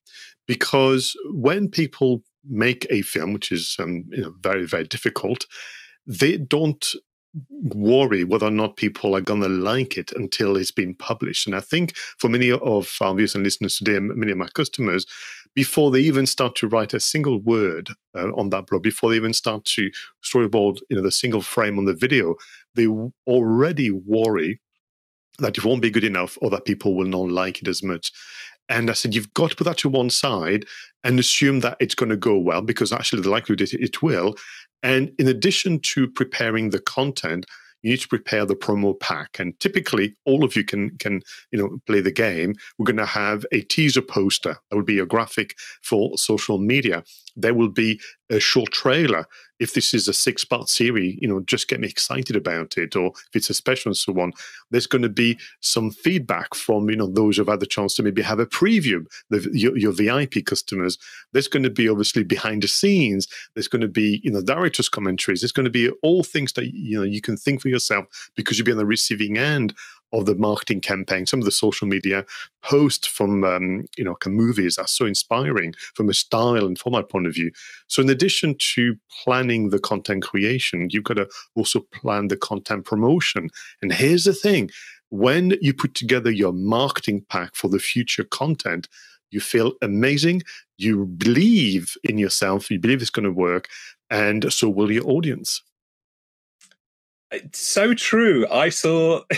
Because when people make a film, which is um, you know very very difficult, they don't worry whether or not people are going to like it until it's been published. And I think for many of our viewers and listeners today, many of my customers, before they even start to write a single word uh, on that blog, before they even start to storyboard, you know, the single frame on the video, they already worry that it won't be good enough or that people will not like it as much. And I said, you've got to put that to one side and assume that it's going to go well because actually the likelihood is it will. And in addition to preparing the content, you need to prepare the promo pack. And typically, all of you can can you know play the game. We're going to have a teaser poster. That would be a graphic for social media. There will be a short trailer. If this is a six part series, you know, just get me excited about it. Or if it's a special and so on, there's going to be some feedback from, you know, those who've had the chance to maybe have a preview, the, your, your VIP customers. There's going to be obviously behind the scenes. There's going to be, you know, director's commentaries. There's going to be all things that, you know, you can think for yourself because you'll be on the receiving end of the marketing campaign, some of the social media posts from um, you know movies are so inspiring from a style and format point of view. So in addition to planning the content creation, you've got to also plan the content promotion. And here's the thing: when you put together your marketing pack for the future content, you feel amazing. You believe in yourself. You believe it's going to work, and so will your audience. It's so true. I saw. *laughs*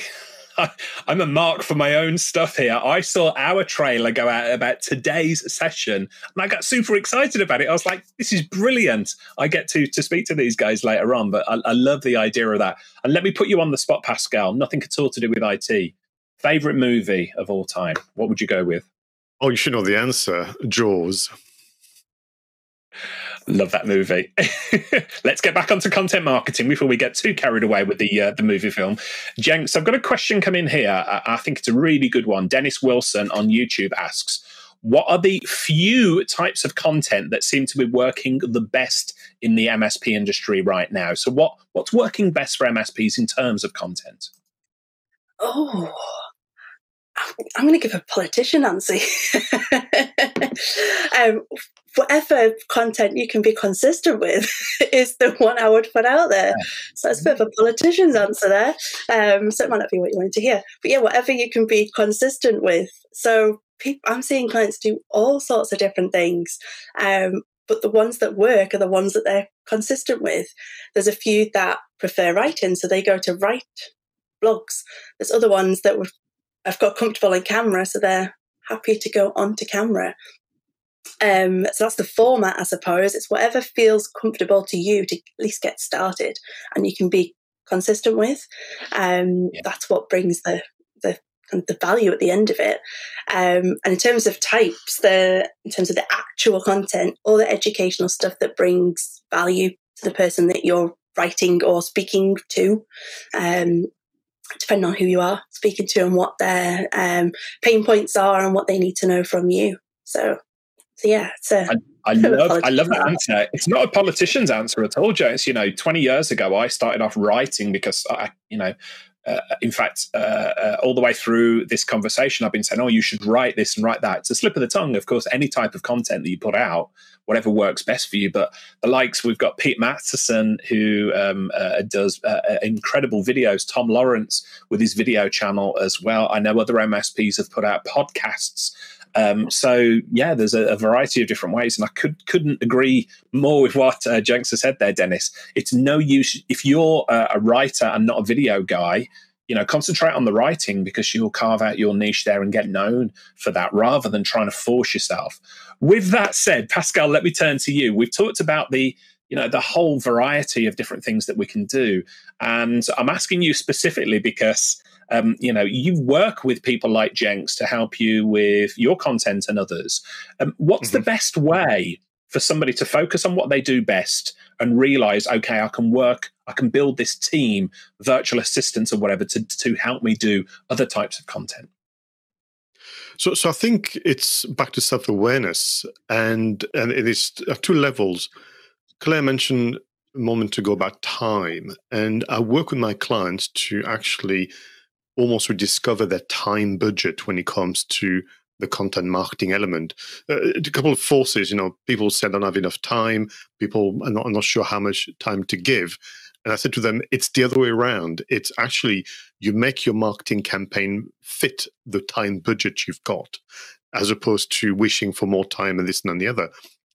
*laughs* I'm a mark for my own stuff here. I saw our trailer go out about today's session, and I got super excited about it. I was like, "This is brilliant!" I get to to speak to these guys later on, but I, I love the idea of that. And let me put you on the spot, Pascal. Nothing at all to do with IT. Favorite movie of all time? What would you go with? Oh, you should know the answer. Jaws. Love that movie. *laughs* Let's get back onto content marketing before we get too carried away with the uh, the movie film. Jenks, I've got a question come in here. I, I think it's a really good one. Dennis Wilson on YouTube asks, "What are the few types of content that seem to be working the best in the MSP industry right now? So, what what's working best for MSPs in terms of content?" Oh, I'm going to give a politician answer. *laughs* um, whatever content you can be consistent with *laughs* is the one I would put out there. So it's a bit of a politician's answer there. Um, so it might not be what you wanted to hear, but yeah, whatever you can be consistent with. So people, I'm seeing clients do all sorts of different things. Um, but the ones that work are the ones that they're consistent with. There's a few that prefer writing, so they go to write blogs. There's other ones that would have got comfortable in camera, so they're happy to go onto camera. Um, so that's the format, I suppose. It's whatever feels comfortable to you to at least get started, and you can be consistent with. Um, yeah. That's what brings the the the value at the end of it. Um, and in terms of types, the in terms of the actual content, all the educational stuff that brings value to the person that you're writing or speaking to, um, depending on who you are speaking to and what their um, pain points are and what they need to know from you. So so yeah, it's a. I, I love, I love that answer. It's not a politician's answer at all, James. You know, 20 years ago, I started off writing because I, you know, uh, in fact, uh, uh, all the way through this conversation, I've been saying, "Oh, you should write this and write that." It's a slip of the tongue, of course. Any type of content that you put out, whatever works best for you. But the likes, we've got Pete Matheson who um, uh, does uh, uh, incredible videos. Tom Lawrence with his video channel as well. I know other MSPs have put out podcasts um, so yeah, there's a, a, variety of different ways, and I could couldn't agree more with what uh, Jenks has said there, Dennis. It's no use if you're a, a writer and not a video guy. You know, concentrate on the writing because you'll carve out your niche there and get known for that, rather than trying to force yourself. With that said, Pascal, let me turn to you. We've talked about the you know the whole variety of different things that we can do and i'm asking you specifically because um, you know, you work with people like Jenks to help you with your content and others. Um, what's mm-hmm. the best way for somebody to focus on what they do best and realize, okay, I can work, I can build this team, virtual assistants or whatever, to to help me do other types of content? So, so I think it's back to self awareness, and and it is at two levels. Claire mentioned a moment ago about time, and I work with my clients to actually almost rediscover their time budget when it comes to the content marketing element. Uh, a couple of forces, you know, people say I don't have enough time. People are not, are not sure how much time to give. And I said to them, it's the other way around. It's actually you make your marketing campaign fit the time budget you've got, as opposed to wishing for more time and this and the other.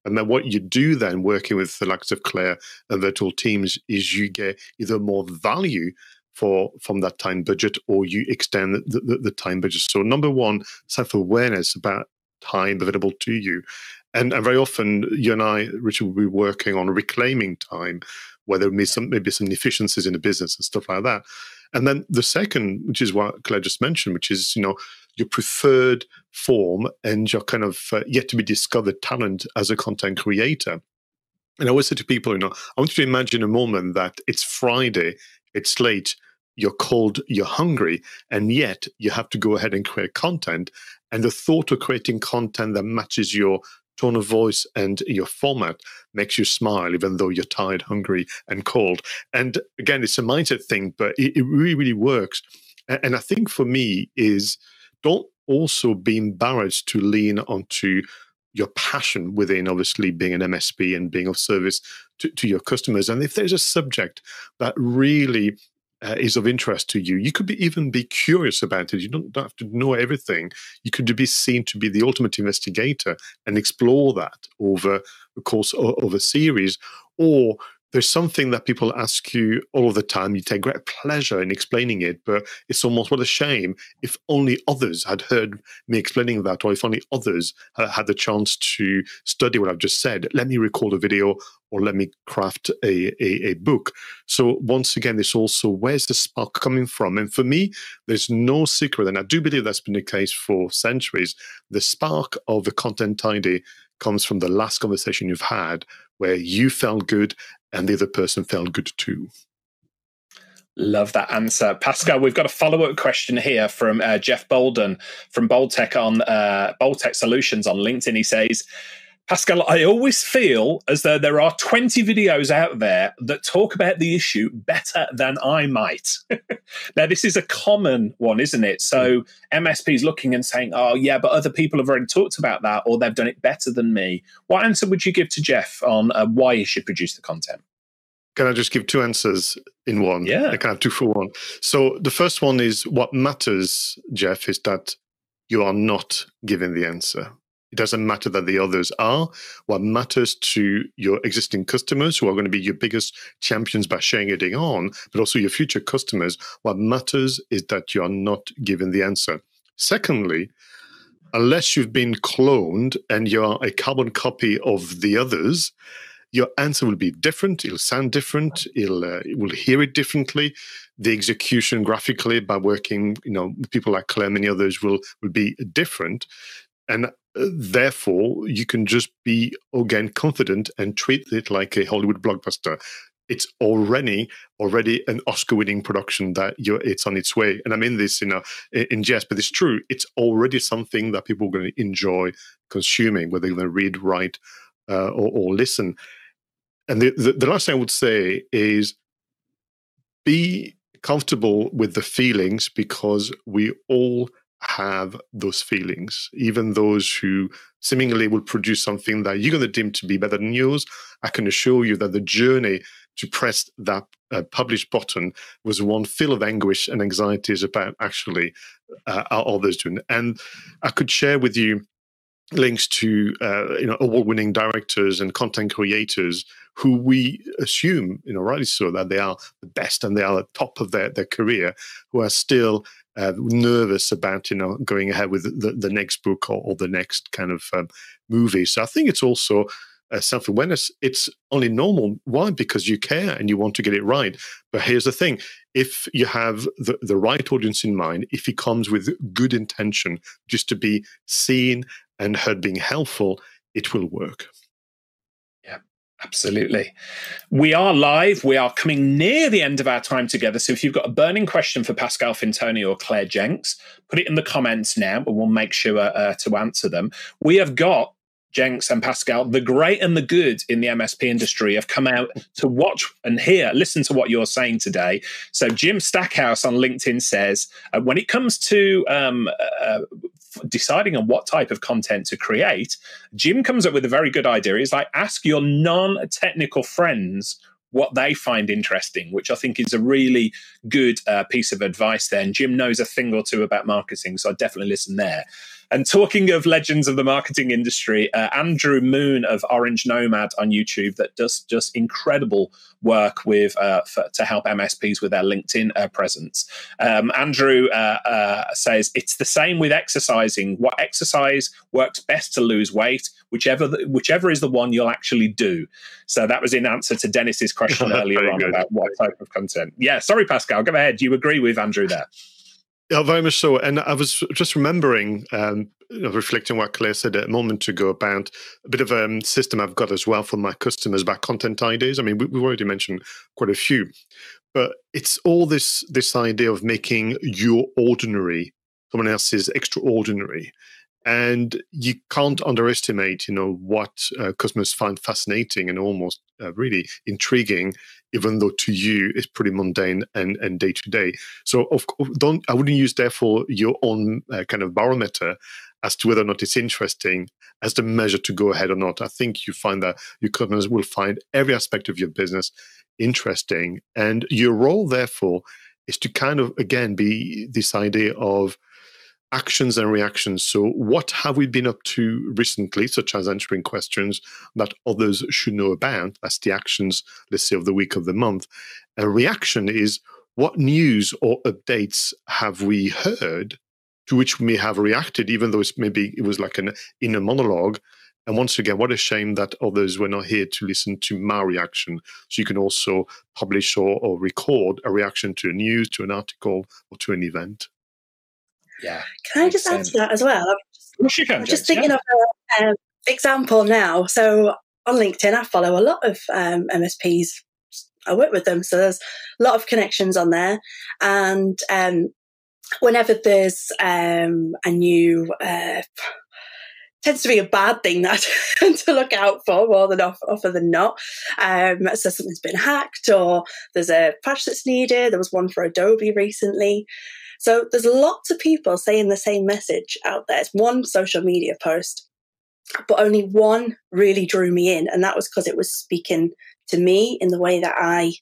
And then what you do then, working with the likes of Claire and virtual teams, is you get either more value for from that time budget or you extend the, the, the time budget. So number one, self awareness about time available to you. And, and very often, you and I, Richard, will be working on reclaiming time, where there may be some maybe some efficiencies in the business and stuff like that. And then the second, which is what Claire just mentioned, which is you know your preferred form and your kind of uh, yet to be discovered talent as a content creator. And I always say to people, you know, I want you to imagine a moment that it's Friday, it's late, you're cold, you're hungry, and yet you have to go ahead and create content. And the thought of creating content that matches your tone of voice and your format makes you smile, even though you're tired, hungry, and cold. And again, it's a mindset thing, but it, it really, really works. And I think for me is don't also be embarrassed to lean onto your passion within obviously being an MSP and being of service to, to your customers. And if there's a subject that really uh, is of interest to you, you could be, even be curious about it. You don't, don't have to know everything. You could be seen to be the ultimate investigator and explore that over the course of, of a series, or there's something that people ask you all the time. You take great pleasure in explaining it, but it's almost what a shame if only others had heard me explaining that, or if only others had the chance to study what I've just said. Let me record a video or let me craft a, a, a book. So once again, it's also where's the spark coming from? And for me, there's no secret, and I do believe that's been the case for centuries. The spark of the content tidy comes from the last conversation you've had where you felt good and the other person felt good too. Love that answer. Pascal, we've got a follow up question here from uh, Jeff Bolden from Boldtech on uh, Boldtech Solutions on LinkedIn. He says, Pascal, I always feel as though there are 20 videos out there that talk about the issue better than I might. *laughs* now, this is a common one, isn't it? So MSPs looking and saying, oh, yeah, but other people have already talked about that or they've done it better than me. What answer would you give to Jeff on uh, why he should produce the content? Can I just give two answers in one? Yeah. I can have two for one. So the first one is what matters, Jeff, is that you are not giving the answer. It doesn't matter that the others are. What matters to your existing customers, who are going to be your biggest champions by sharing it on, but also your future customers, what matters is that you are not given the answer. Secondly, unless you've been cloned and you're a carbon copy of the others, your answer will be different. It'll sound different. It'll uh, it will hear it differently. The execution graphically by working, you know, with people like Claire, many others will will be different. And therefore, you can just be again confident and treat it like a Hollywood blockbuster. It's already already an Oscar-winning production that you're, it's on its way. And I mean this, you know, in jest, but it's true. It's already something that people are going to enjoy consuming, whether they're going to read, write, uh, or, or, listen. And the, the, the last thing I would say is be comfortable with the feelings because we all have those feelings, even those who seemingly will produce something that you're going to deem to be better than yours. I can assure you that the journey to press that uh, publish button was one full of anguish and anxieties about actually uh, are others doing. And I could share with you links to uh, you know award-winning directors and content creators who we assume, you know, rightly so, that they are the best and they are at the top of their, their career, who are still uh, nervous about you know going ahead with the, the next book or, or the next kind of um, movie. So I think it's also uh, self awareness. It's only normal. Why? Because you care and you want to get it right. But here's the thing: if you have the, the right audience in mind, if he comes with good intention, just to be seen and heard being helpful, it will work. Absolutely. We are live. We are coming near the end of our time together. So if you've got a burning question for Pascal Fintoni or Claire Jenks, put it in the comments now and we'll make sure uh, to answer them. We have got Jenks and Pascal, the great and the good in the MSP industry have come out to watch and hear, listen to what you're saying today. So, Jim Stackhouse on LinkedIn says, uh, when it comes to um, uh, deciding on what type of content to create, Jim comes up with a very good idea. He's like, ask your non technical friends what they find interesting, which I think is a really good uh, piece of advice there. And Jim knows a thing or two about marketing, so I definitely listen there. And talking of legends of the marketing industry, uh, Andrew Moon of Orange Nomad on YouTube that does just incredible work with uh, for, to help MSPs with their LinkedIn uh, presence. Um, Andrew uh, uh, says it's the same with exercising. What exercise works best to lose weight, whichever the, whichever is the one you'll actually do. So that was in answer to Dennis's question *laughs* earlier on good. about what type of content. Yeah, sorry, Pascal. Go ahead. You agree with Andrew there? Yeah, very much so. And I was just remembering, um, you know, reflecting what Claire said a moment ago about a bit of a um, system I've got as well for my customers about content ideas. I mean, we, have already mentioned quite a few, but it's all this this idea of making your ordinary someone else's extraordinary and you can't underestimate you know what uh, customers find fascinating and almost uh, really intriguing even though to you it's pretty mundane and and day to day so of don't i wouldn't use therefore your own uh, kind of barometer as to whether or not it's interesting as the measure to go ahead or not. I think you find that your customers will find every aspect of your business interesting and your role therefore is to kind of again be this idea of actions and reactions. So, what have we been up to recently, such as answering questions that others should know about? That's the actions, let's say, of the week of the month. A reaction is what news or updates have we heard to which we may have reacted, even though it's maybe it was like an inner monologue. And once again, what a shame that others were not here to listen to my reaction. So you can also publish or, or record a reaction to a news, to an article, or to an event. Yeah. Can I just add to that as well? I'm just, I'm just thinking yeah. of an um, example now. So on LinkedIn, I follow a lot of um, MSPs. I work with them, so there's a lot of connections on there. And um, whenever there's um, a new uh, tends to be a bad thing that *laughs* to look out for more than off, often than not. Um, so something's been hacked or there's a patch that's needed. There was one for Adobe recently. So there's lots of people saying the same message out there. It's one social media post, but only one really drew me in. And that was because it was speaking to me in the way that I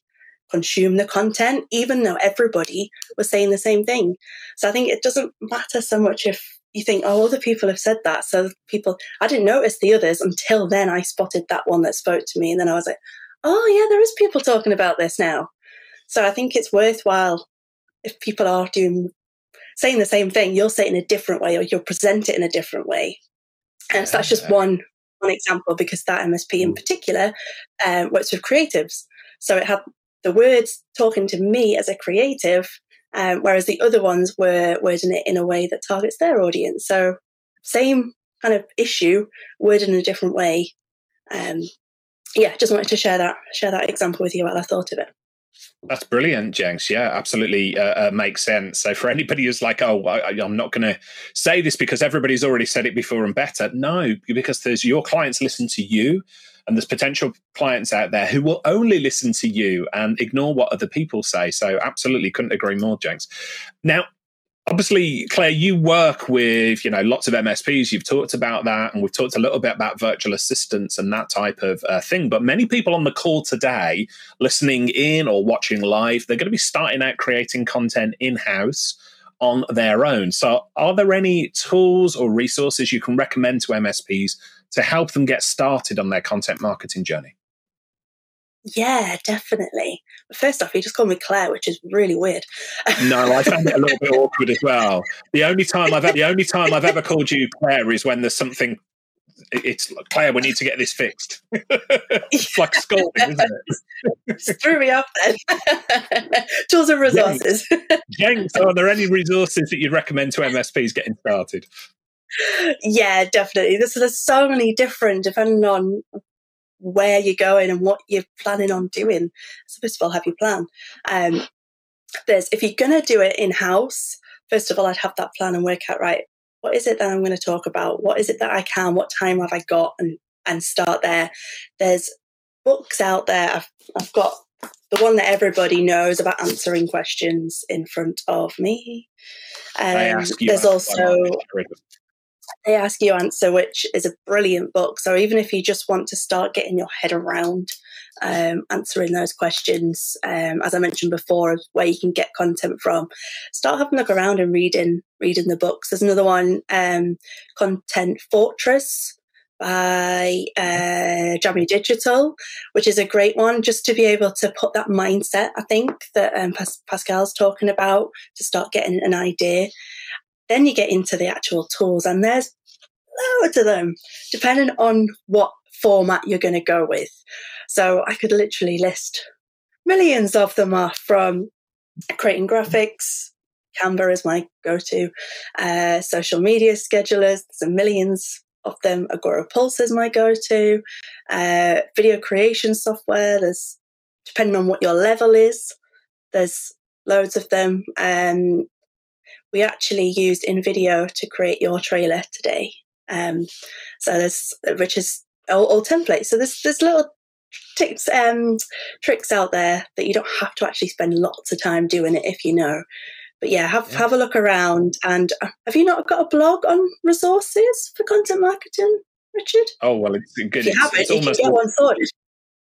consume the content, even though everybody was saying the same thing. So I think it doesn't matter so much if you think, oh, other people have said that. So people, I didn't notice the others until then I spotted that one that spoke to me. And then I was like, oh, yeah, there is people talking about this now. So I think it's worthwhile if people are doing saying the same thing, you'll say it in a different way or you'll present it in a different way. And so that's just one one example because that MSP in mm. particular um, works with creatives. So it had the words talking to me as a creative, um, whereas the other ones were wording it in a way that targets their audience. So same kind of issue, worded in a different way. Um, yeah, just wanted to share that share that example with you while I thought of it. That's brilliant, Jenks. Yeah, absolutely uh, uh, makes sense. So for anybody who's like, "Oh, I, am not going to say this because everybody's already said it before and better," no, because there's your clients listen to you, and there's potential clients out there who will only listen to you and ignore what other people say. So absolutely, couldn't agree more, Jenks. Now, obviously claire you work with you know lots of msps you've talked about that and we've talked a little bit about virtual assistants and that type of uh, thing but many people on the call today listening in or watching live they're going to be starting out creating content in-house on their own. So are there any tools or resources you can recommend to msps to help them get started on their content marketing journey? Yeah, definitely. First off, you just called me Claire, which is really weird. no, I found it a little bit *laughs* awkward as well. The only time I've the only time I've ever called you Claire is when there's something. It's Claire. We need to get this fixed. *laughs* it's like scolding, isn't it? Threw me off then. *laughs* Tools and resources. James, are there any resources that you'd recommend to MSPs getting started? Yeah, definitely. There's, there's so many different, depending on where you're going and what you're planning on doing. So first of all, have your plan. Um, there's if you're going to do it in house, first of all, I'd have that plan and work out right. What is it that I'm going to talk about? What is it that I can? What time have I got? And and start there. There's books out there. I've I've got the one that everybody knows about answering questions in front of me. Um, there's also they ask you answer, which is a brilliant book. So even if you just want to start getting your head around um, answering those questions. Um, as I mentioned before, where you can get content from. Start having a look around and reading reading the books. There's another one, um, Content Fortress by uh, Digital, which is a great one just to be able to put that mindset, I think, that um, Pas- Pascal's talking about to start getting an idea. Then you get into the actual tools, and there's loads of them, depending on what format you're going to go with. So I could literally list millions of them off from creating graphics. Canva is my go-to. Uh, social media schedulers. There's a millions of them. Agorapulse is my go-to. Uh, video creation software. There's depending on what your level is. There's loads of them. Um, we actually used InVideo to create your trailer today. Um, so there's which is all, all templates. So there's there's little tips um, tricks out there that you don't have to actually spend lots of time doing it if you know. But yeah, have yeah. have a look around. And uh, have you not got a blog on resources for content marketing, Richard? Oh well, it's good. If you have it, you can get one sorted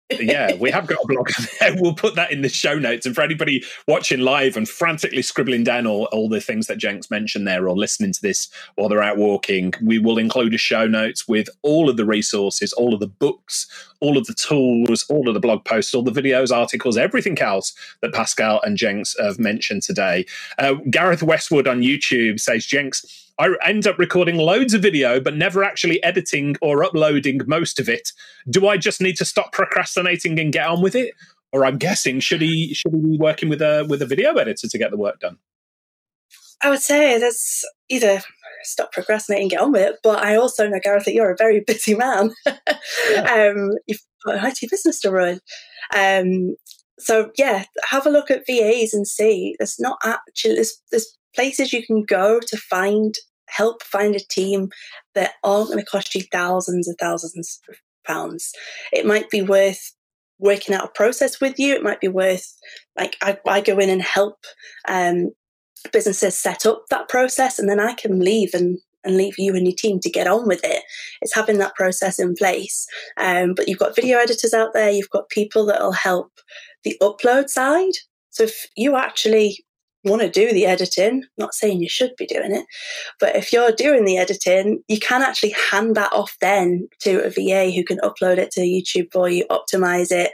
yeah, we have got a blog. *laughs* We'll put that in the show notes. And for anybody watching live and frantically scribbling down all, all the things that Jenks mentioned there or listening to this while they're out walking, we will include a show notes with all of the resources, all of the books, all of the tools, all of the blog posts, all the videos, articles, everything else that Pascal and Jenks have mentioned today. Uh, Gareth Westwood on YouTube says, Jenks, I end up recording loads of video, but never actually editing or uploading most of it. Do I just need to stop procrastinating and get on with it? Or I'm guessing should he should he be working with a with a video editor to get the work done? I would say that's either stop procrastinating, get on with it. But I also know, Gareth, that you're a very *laughs* busy man. yeah. um, you've got an IT business to run. Um, so yeah, have a look at VAs and see. There's not actually there's, there's places you can go to find help find a team that aren't going to cost you thousands and thousands of pounds. It might be worth working out a process with you. It might be worth like I, I go in and help um, businesses set up that process, and then I can leave and and leave you and your team to get on with it. It's having that process in place. Um, but you've got video editors out there. You've got people that will help the upload side. So if you actually want to do the editing, not saying you should be doing it, but if you're doing the editing, you can actually hand that off then to a VA who can upload it to YouTube for you, optimize it,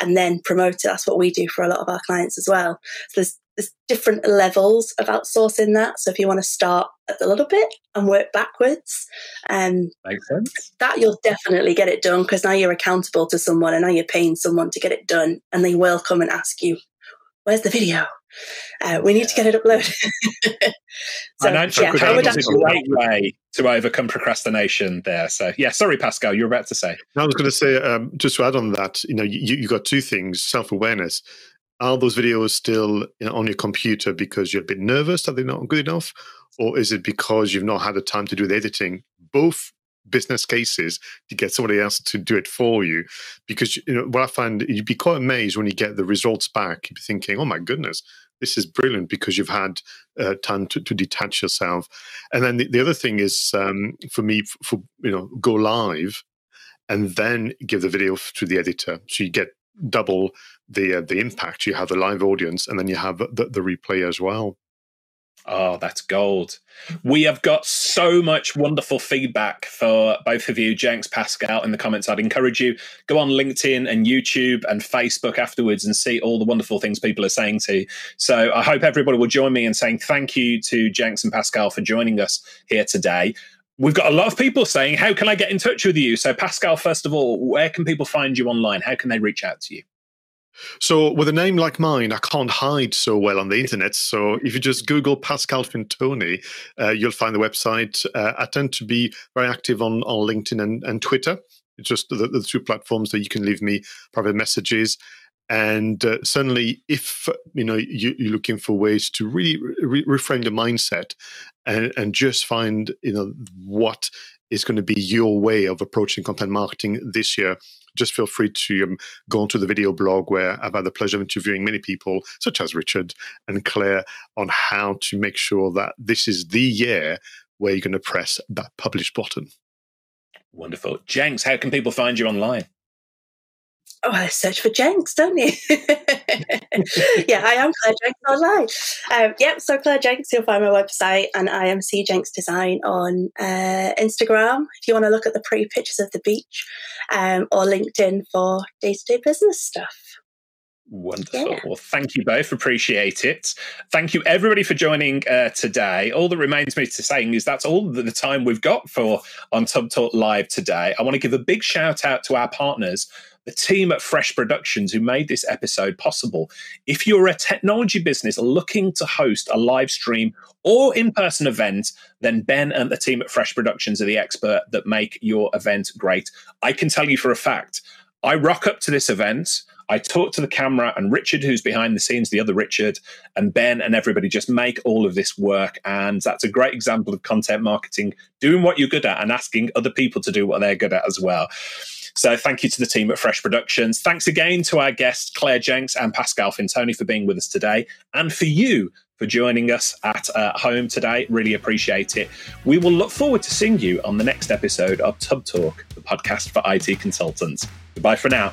and then promote it. That's what we do for a lot of our clients as well. So there's there's different levels of outsourcing that. So if you want to start at a little bit and work backwards, um, makes sense. That you'll definitely get it done because now you're accountable to someone and now you're paying someone to get it done, and they will come and ask you, "Where's the video? Uh, we need to get it uploaded. *laughs* so, yeah, how would a great way to overcome procrastination there. So, yeah, sorry, Pascal, you're about to say. I was going to say, um, just to add on that, you know, you, you got two things self awareness. Are those videos still you know, on your computer because you're a bit nervous? Are they not good enough? Or is it because you've not had the time to do the editing? Both business cases to get somebody else to do it for you because you know what i find you'd be quite amazed when you get the results back you'd be thinking oh my goodness this is brilliant because you've had uh, time to, to, detach yourself. And then the, the other thing is um, for me, for, you know, go live and then give the video to the editor, so you get double the uh, the impact. You have the live audience, and then you have the, the replay as well. Oh, that's gold. We have got so much wonderful feedback for both of you, Jenks, Pascal, in the comments. I'd encourage you go on LinkedIn and YouTube and Facebook afterwards and see all the wonderful things people are saying to. You. So I hope everybody will join me in saying thank you to Jenks and Pascal for joining us here today. We've got a lot of people saying, "How can I get in touch with you?" So, Pascal, first of all, where can people find you online? How can they reach out to you? So, with a name like mine, I can't hide so well on the internet. So, if you just Google Pascal Fintoni, uh, you'll find the website. Uh, I tend to be very active on, on LinkedIn and, and Twitter. It's just the, the, two platforms that you can leave me private messages. And uh, certainly, if you know you, are looking for ways to really re- reframe the mindset and, and just find you know what is going to be your way of approaching content marketing this year, just feel free to um, go onto the video blog where I've had the pleasure of interviewing many people, such as Richard and Claire, on how to make sure that this is the year where you're going to press that publish button. Wonderful. Jenks, how can people find you online? Oh, I search for Jenks, don't you? *laughs* yeah, I am Claire Jenks online. Um, yep, so Claire Jenks, you'll find my website, and I am C Jenks Design on uh, Instagram if you want to look at the pretty pictures of the beach, um, or LinkedIn for day to day business stuff. Wonderful. Yeah. Well, thank you both. Appreciate it. Thank you, everybody, for joining uh, today. All that remains me to saying is that's all the time we've got for on Tubb Talk Live today. I want to give a big shout out to our partners the team at Fresh Productions who made this episode possible. If you're a technology business looking to host a live stream or in person event, then Ben and the team at Fresh Productions are the expert that make your event great. I can tell you for a fact, I rock up to this event. I talk to the camera and Richard, who's behind the scenes, the other Richard, and Ben and everybody just make all of this work. And that's a great example of content marketing, doing what you're good at and asking other people to do what they're good at as well. So thank you to the team at Fresh Productions. Thanks again to our guests, Claire Jenks and Pascal Fintoni, for being with us today, and for you for joining us at uh, home today. Really appreciate it. We will look forward to seeing you on the next episode of Tubb Talk, the podcast for IT consultants. Goodbye for now.